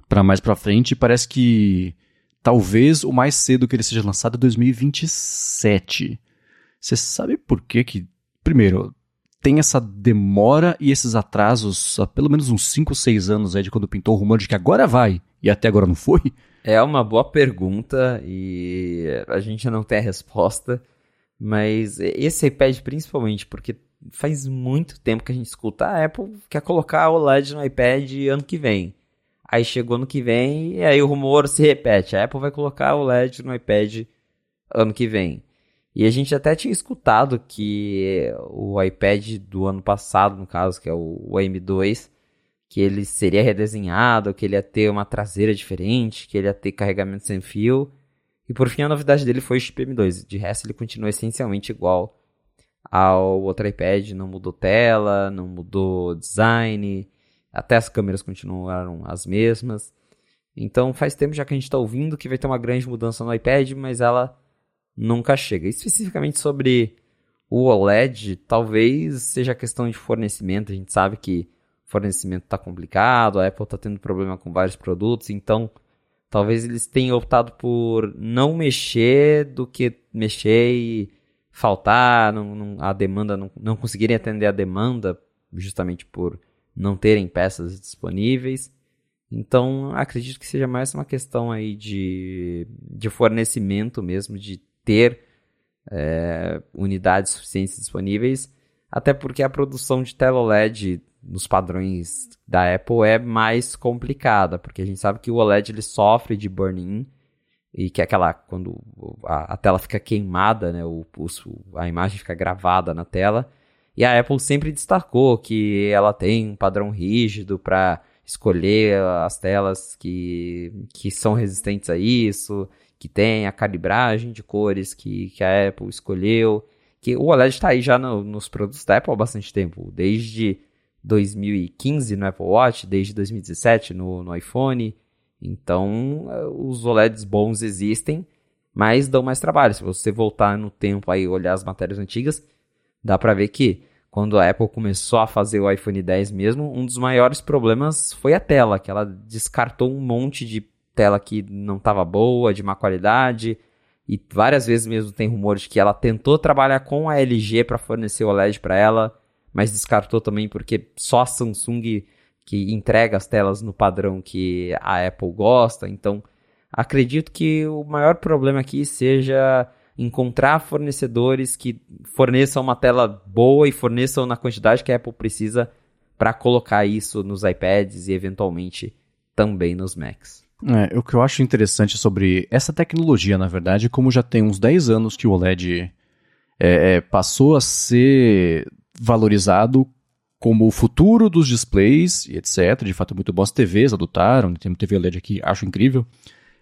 para mais para frente, parece que Talvez o mais cedo que ele seja lançado é 2027. Você sabe por que que... Primeiro, tem essa demora e esses atrasos há pelo menos uns 5, 6 anos aí de quando pintou o rumor de que agora vai e até agora não foi? É uma boa pergunta e a gente não tem a resposta, mas esse iPad principalmente, porque faz muito tempo que a gente escuta a Apple quer colocar o LED no iPad ano que vem. Aí chegou no que vem e aí o rumor se repete. A Apple vai colocar o LED no iPad ano que vem. E a gente até tinha escutado que o iPad do ano passado, no caso, que é o, M2, que ele seria redesenhado, que ele ia ter uma traseira diferente, que ele ia ter carregamento sem fio. E por fim a novidade dele foi o chip M2. De resto ele continua essencialmente igual ao outro iPad, não mudou tela, não mudou design, até as câmeras continuaram as mesmas. Então faz tempo já que a gente está ouvindo que vai ter uma grande mudança no iPad, mas ela nunca chega. Especificamente sobre o OLED, talvez seja questão de fornecimento. A gente sabe que fornecimento está complicado, a Apple está tendo problema com vários produtos, então talvez eles tenham optado por não mexer do que mexer e faltar, não, não, a demanda não, não conseguirem atender a demanda justamente por não terem peças disponíveis. Então, acredito que seja mais uma questão aí de, de fornecimento mesmo, de ter é, unidades suficientes disponíveis, até porque a produção de tela OLED nos padrões da Apple é mais complicada, porque a gente sabe que o OLED ele sofre de burn-in, e que é aquela quando a, a tela fica queimada, né, o, o, a imagem fica gravada na tela, e a Apple sempre destacou que ela tem um padrão rígido para escolher as telas que, que são resistentes a isso, que tem a calibragem de cores que, que a Apple escolheu. Que o OLED está aí já no, nos produtos da Apple há bastante tempo, desde 2015 no Apple Watch, desde 2017 no, no iPhone. Então, eh, os OLEDs bons existem, mas dão mais trabalho. Se você voltar no tempo aí olhar as matérias antigas, dá para ver que quando a Apple começou a fazer o iPhone 10 mesmo, um dos maiores problemas foi a tela, que ela descartou um monte de tela que não estava boa, de má qualidade, e várias vezes mesmo tem rumores que ela tentou trabalhar com a LG para fornecer o OLED para ela, mas descartou também porque só a Samsung que entrega as telas no padrão que a Apple gosta. Então, acredito que o maior problema aqui seja encontrar fornecedores que forneçam uma tela boa e forneçam na quantidade que a Apple precisa para colocar isso nos iPads e eventualmente também nos Macs. É, o que eu acho interessante sobre essa tecnologia, na verdade, como já tem uns 10 anos que o OLED é, é, passou a ser valorizado como o futuro dos displays e etc. De fato, muito bom. As TVs adotaram, tem TV OLED aqui, acho incrível.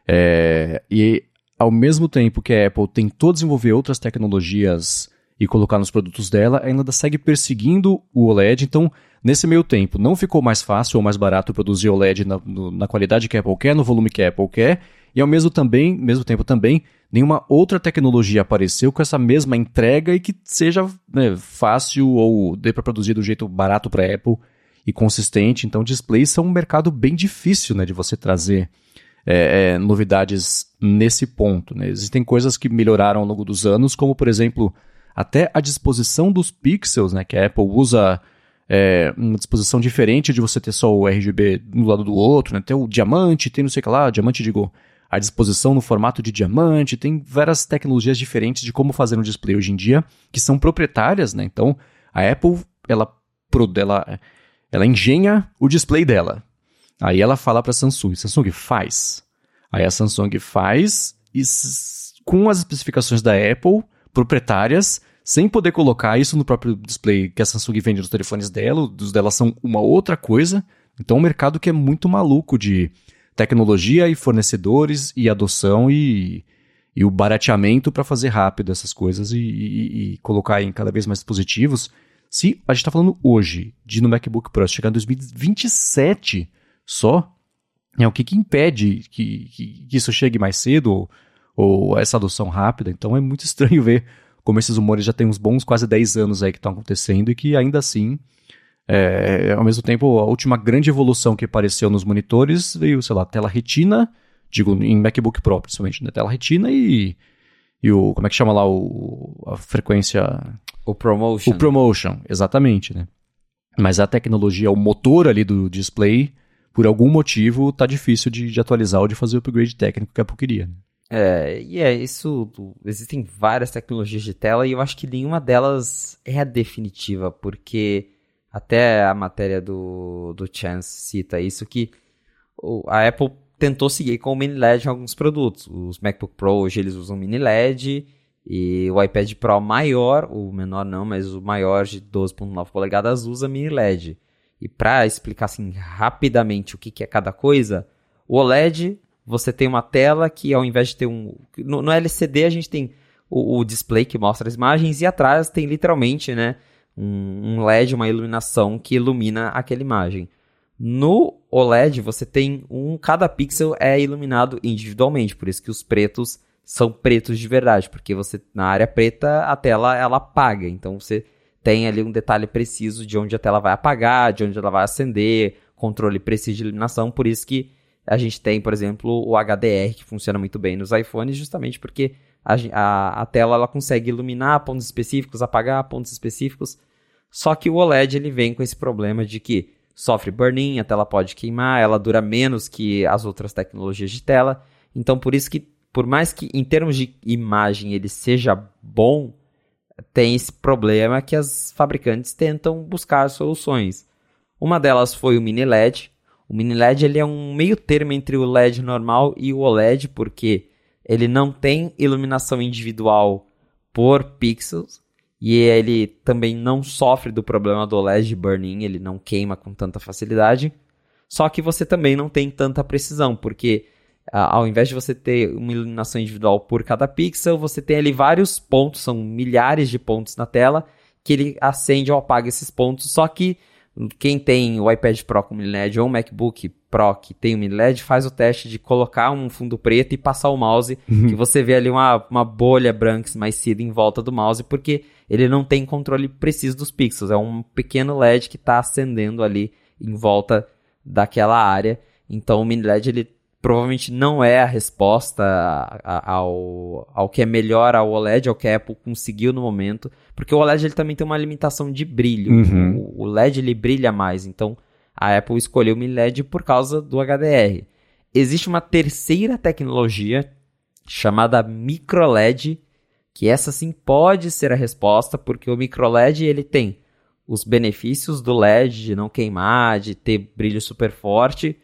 É, e ao mesmo tempo que a Apple tentou desenvolver outras tecnologias e colocar nos produtos dela, ainda segue perseguindo o OLED. Então, nesse meio tempo, não ficou mais fácil ou mais barato produzir OLED na, no, na qualidade que a Apple quer, no volume que a Apple quer, e ao mesmo, também, mesmo tempo também, nenhuma outra tecnologia apareceu com essa mesma entrega e que seja né, fácil ou dê para produzir do jeito barato para a Apple e consistente. Então, displays são um mercado bem difícil né, de você trazer é, é, novidades nesse ponto. Né? Existem coisas que melhoraram ao longo dos anos, como por exemplo, até a disposição dos pixels, né? que a Apple usa é, uma disposição diferente de você ter só o RGB um lado do outro, né? tem o diamante, tem não sei o que lá, diamante digo, a disposição no formato de diamante, tem várias tecnologias diferentes de como fazer um display hoje em dia, que são proprietárias, né? Então, a Apple, ela, ela, ela engenha o display dela. Aí ela fala para a Samsung, Samsung faz. Aí a Samsung faz e com as especificações da Apple, proprietárias, sem poder colocar isso no próprio display que a Samsung vende nos telefones dela, os dela são uma outra coisa. Então, um mercado que é muito maluco de tecnologia e fornecedores e adoção e, e o barateamento para fazer rápido essas coisas e, e, e, colocar em cada vez mais dispositivos. Se a gente está falando hoje de no MacBook Pro chegar em 2027 só, é o que, que impede que, que, que, isso chegue mais cedo ou, ou, essa adoção rápida. Então é muito estranho ver como esses rumores já tem uns bons quase 10 anos aí que estão acontecendo e que ainda assim, é, ao mesmo tempo, a última grande evolução que apareceu nos monitores veio, sei lá, tela retina, digo, em MacBook Pro, principalmente, né? Tela retina e, e o, como é que chama lá, o, a frequência... O ProMotion. O ProMotion, exatamente, né? Mas a tecnologia, o motor ali do display por algum motivo, tá difícil de, de atualizar ou de fazer o upgrade técnico que a Apple queria. Né? É, e é isso. Existem várias tecnologias de tela e eu acho que nenhuma delas é a definitiva, porque até a matéria do, do Chance cita isso que a Apple tentou seguir com o mini LED em alguns produtos. Os MacBook Pro hoje eles usam mini LED e o iPad Pro maior, o menor não, mas o maior de 12.9 polegadas usa mini LED. E para explicar assim rapidamente o que, que é cada coisa, o OLED, você tem uma tela que ao invés de ter um. No, no LCD a gente tem o, o, display que mostra as imagens e atrás tem literalmente né, um, um LED, uma iluminação que ilumina aquela imagem. No OLED você tem um. Cada pixel é iluminado individualmente, por isso que os pretos são pretos de verdade, porque você na área preta a tela ela apaga, então você tem ali um detalhe preciso de onde a tela vai apagar, de onde ela vai acender, controle preciso de iluminação, por isso que a gente tem, por exemplo, o HDR, que funciona muito bem nos iPhones, justamente porque a, a, a tela ela consegue iluminar pontos específicos, apagar pontos específicos, só que o OLED ele vem com esse problema de que sofre burn-in, a tela pode queimar, ela dura menos que as outras tecnologias de tela. Então, por isso que, por mais que em termos de imagem ele seja bom, tem esse problema que as fabricantes tentam buscar soluções. Uma delas foi o mini LED. O mini LED ele é um meio termo entre o LED normal e o OLED, porque ele não tem iluminação individual por pixels e ele também não sofre do problema do LED burn-in, ele não queima com tanta facilidade. Só que você também não tem tanta precisão, porque ao invés de você ter uma iluminação individual por cada pixel, você tem ali vários pontos, são milhares de pontos na tela, que ele acende ou apaga esses pontos, só que quem tem o iPad Pro com mini LED ou o MacBook Pro que tem o mini LED faz o teste de colocar um fundo preto e passar o mouse, uhum. que você vê ali uma, uma bolha branca esmaecida em volta do mouse, porque ele não tem controle preciso dos pixels, é um pequeno LED que está acendendo ali em volta daquela área. Então o mini LED ele provavelmente não é a resposta ao, ao que é melhor ao OLED, ao que a Apple conseguiu no momento, porque o OLED ele também tem uma limitação de brilho. Uhum. O, o, LED ele brilha mais, então a Apple escolheu o mini LED por causa do HDR. Existe uma terceira tecnologia chamada micro LED, que essa sim pode ser a resposta, porque o micro LED ele tem os benefícios do LED de não queimar, de ter brilho super forte,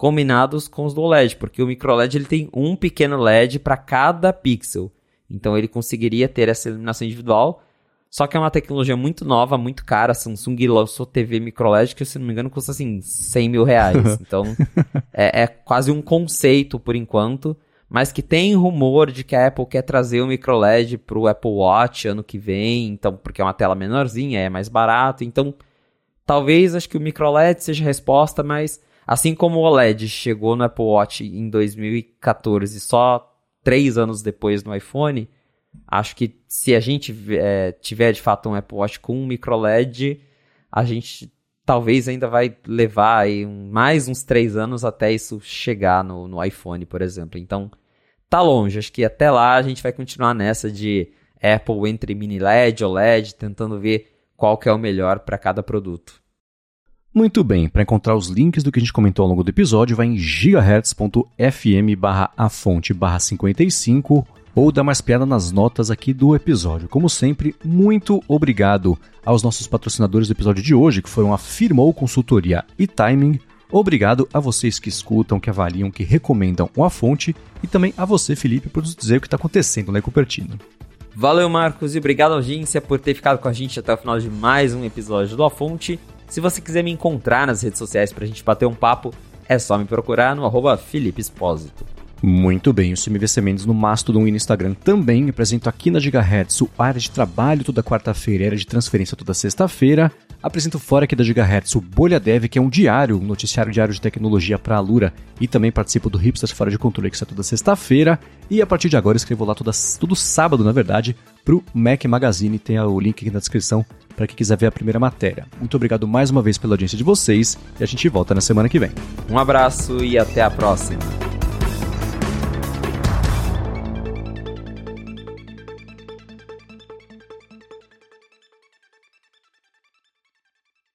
combinados com os do OLED, porque o micro LED ele tem um pequeno LED para cada pixel. Então ele conseguiria ter essa iluminação individual, só que é uma tecnologia muito nova, muito cara. A Samsung lançou TV micro LED que, se não me engano, custa assim 100 mil reais. Então é, é quase um conceito por enquanto, mas que tem rumor de que a Apple quer trazer o micro LED para o Apple Watch ano que vem, então porque é uma tela menorzinha, é mais barato. Então talvez acho que o micro LED seja a resposta, mas Assim como o OLED chegou no Apple Watch em 2014, só três anos depois no iPhone, acho que se a gente é, tiver de fato um Apple Watch com um micro LED, a gente talvez ainda vai levar aí mais uns três anos até isso chegar no, no iPhone, por exemplo. Então, tá longe. Acho que até lá a gente vai continuar nessa de Apple entre mini LED, OLED, tentando ver qual que é o melhor para cada produto. Muito bem, para encontrar os links do que a gente comentou ao longo do episódio, vai em gigahertz.fm barra a fonte barra 55 ou dá mais piada nas notas aqui do episódio. Como sempre, muito obrigado aos nossos patrocinadores do episódio de hoje, que foram a Firmou Consultoria e Timing. Obrigado a vocês que escutam, que avaliam, que recomendam A Fonte e também a você, Felipe, por nos dizer o que está acontecendo né, Cupertino. Valeu, Marcos, e obrigado, audiência, por ter ficado com a gente até o final de mais um episódio do A Fonte. Se você quiser me encontrar nas redes sociais pra gente bater um papo, é só me procurar no arroba Felipe Espósito. Muito bem, o CMVC Mendes no Mastodon e no Instagram também. Apresento aqui na Gigahertz o área de trabalho toda quarta-feira e área de transferência toda sexta-feira. Apresento fora aqui da Gigahertz o Bolha Dev, que é um diário, um noticiário diário de tecnologia para a Lura. E também participo do Hipsters Fora de Controle, que sai toda sexta-feira. E a partir de agora escrevo lá toda, todo sábado, na verdade, pro Mac Magazine. Tem o link aqui na descrição para quem quiser ver a primeira matéria. Muito obrigado mais uma vez pela audiência de vocês e a gente volta na semana que vem. Um abraço e até a próxima.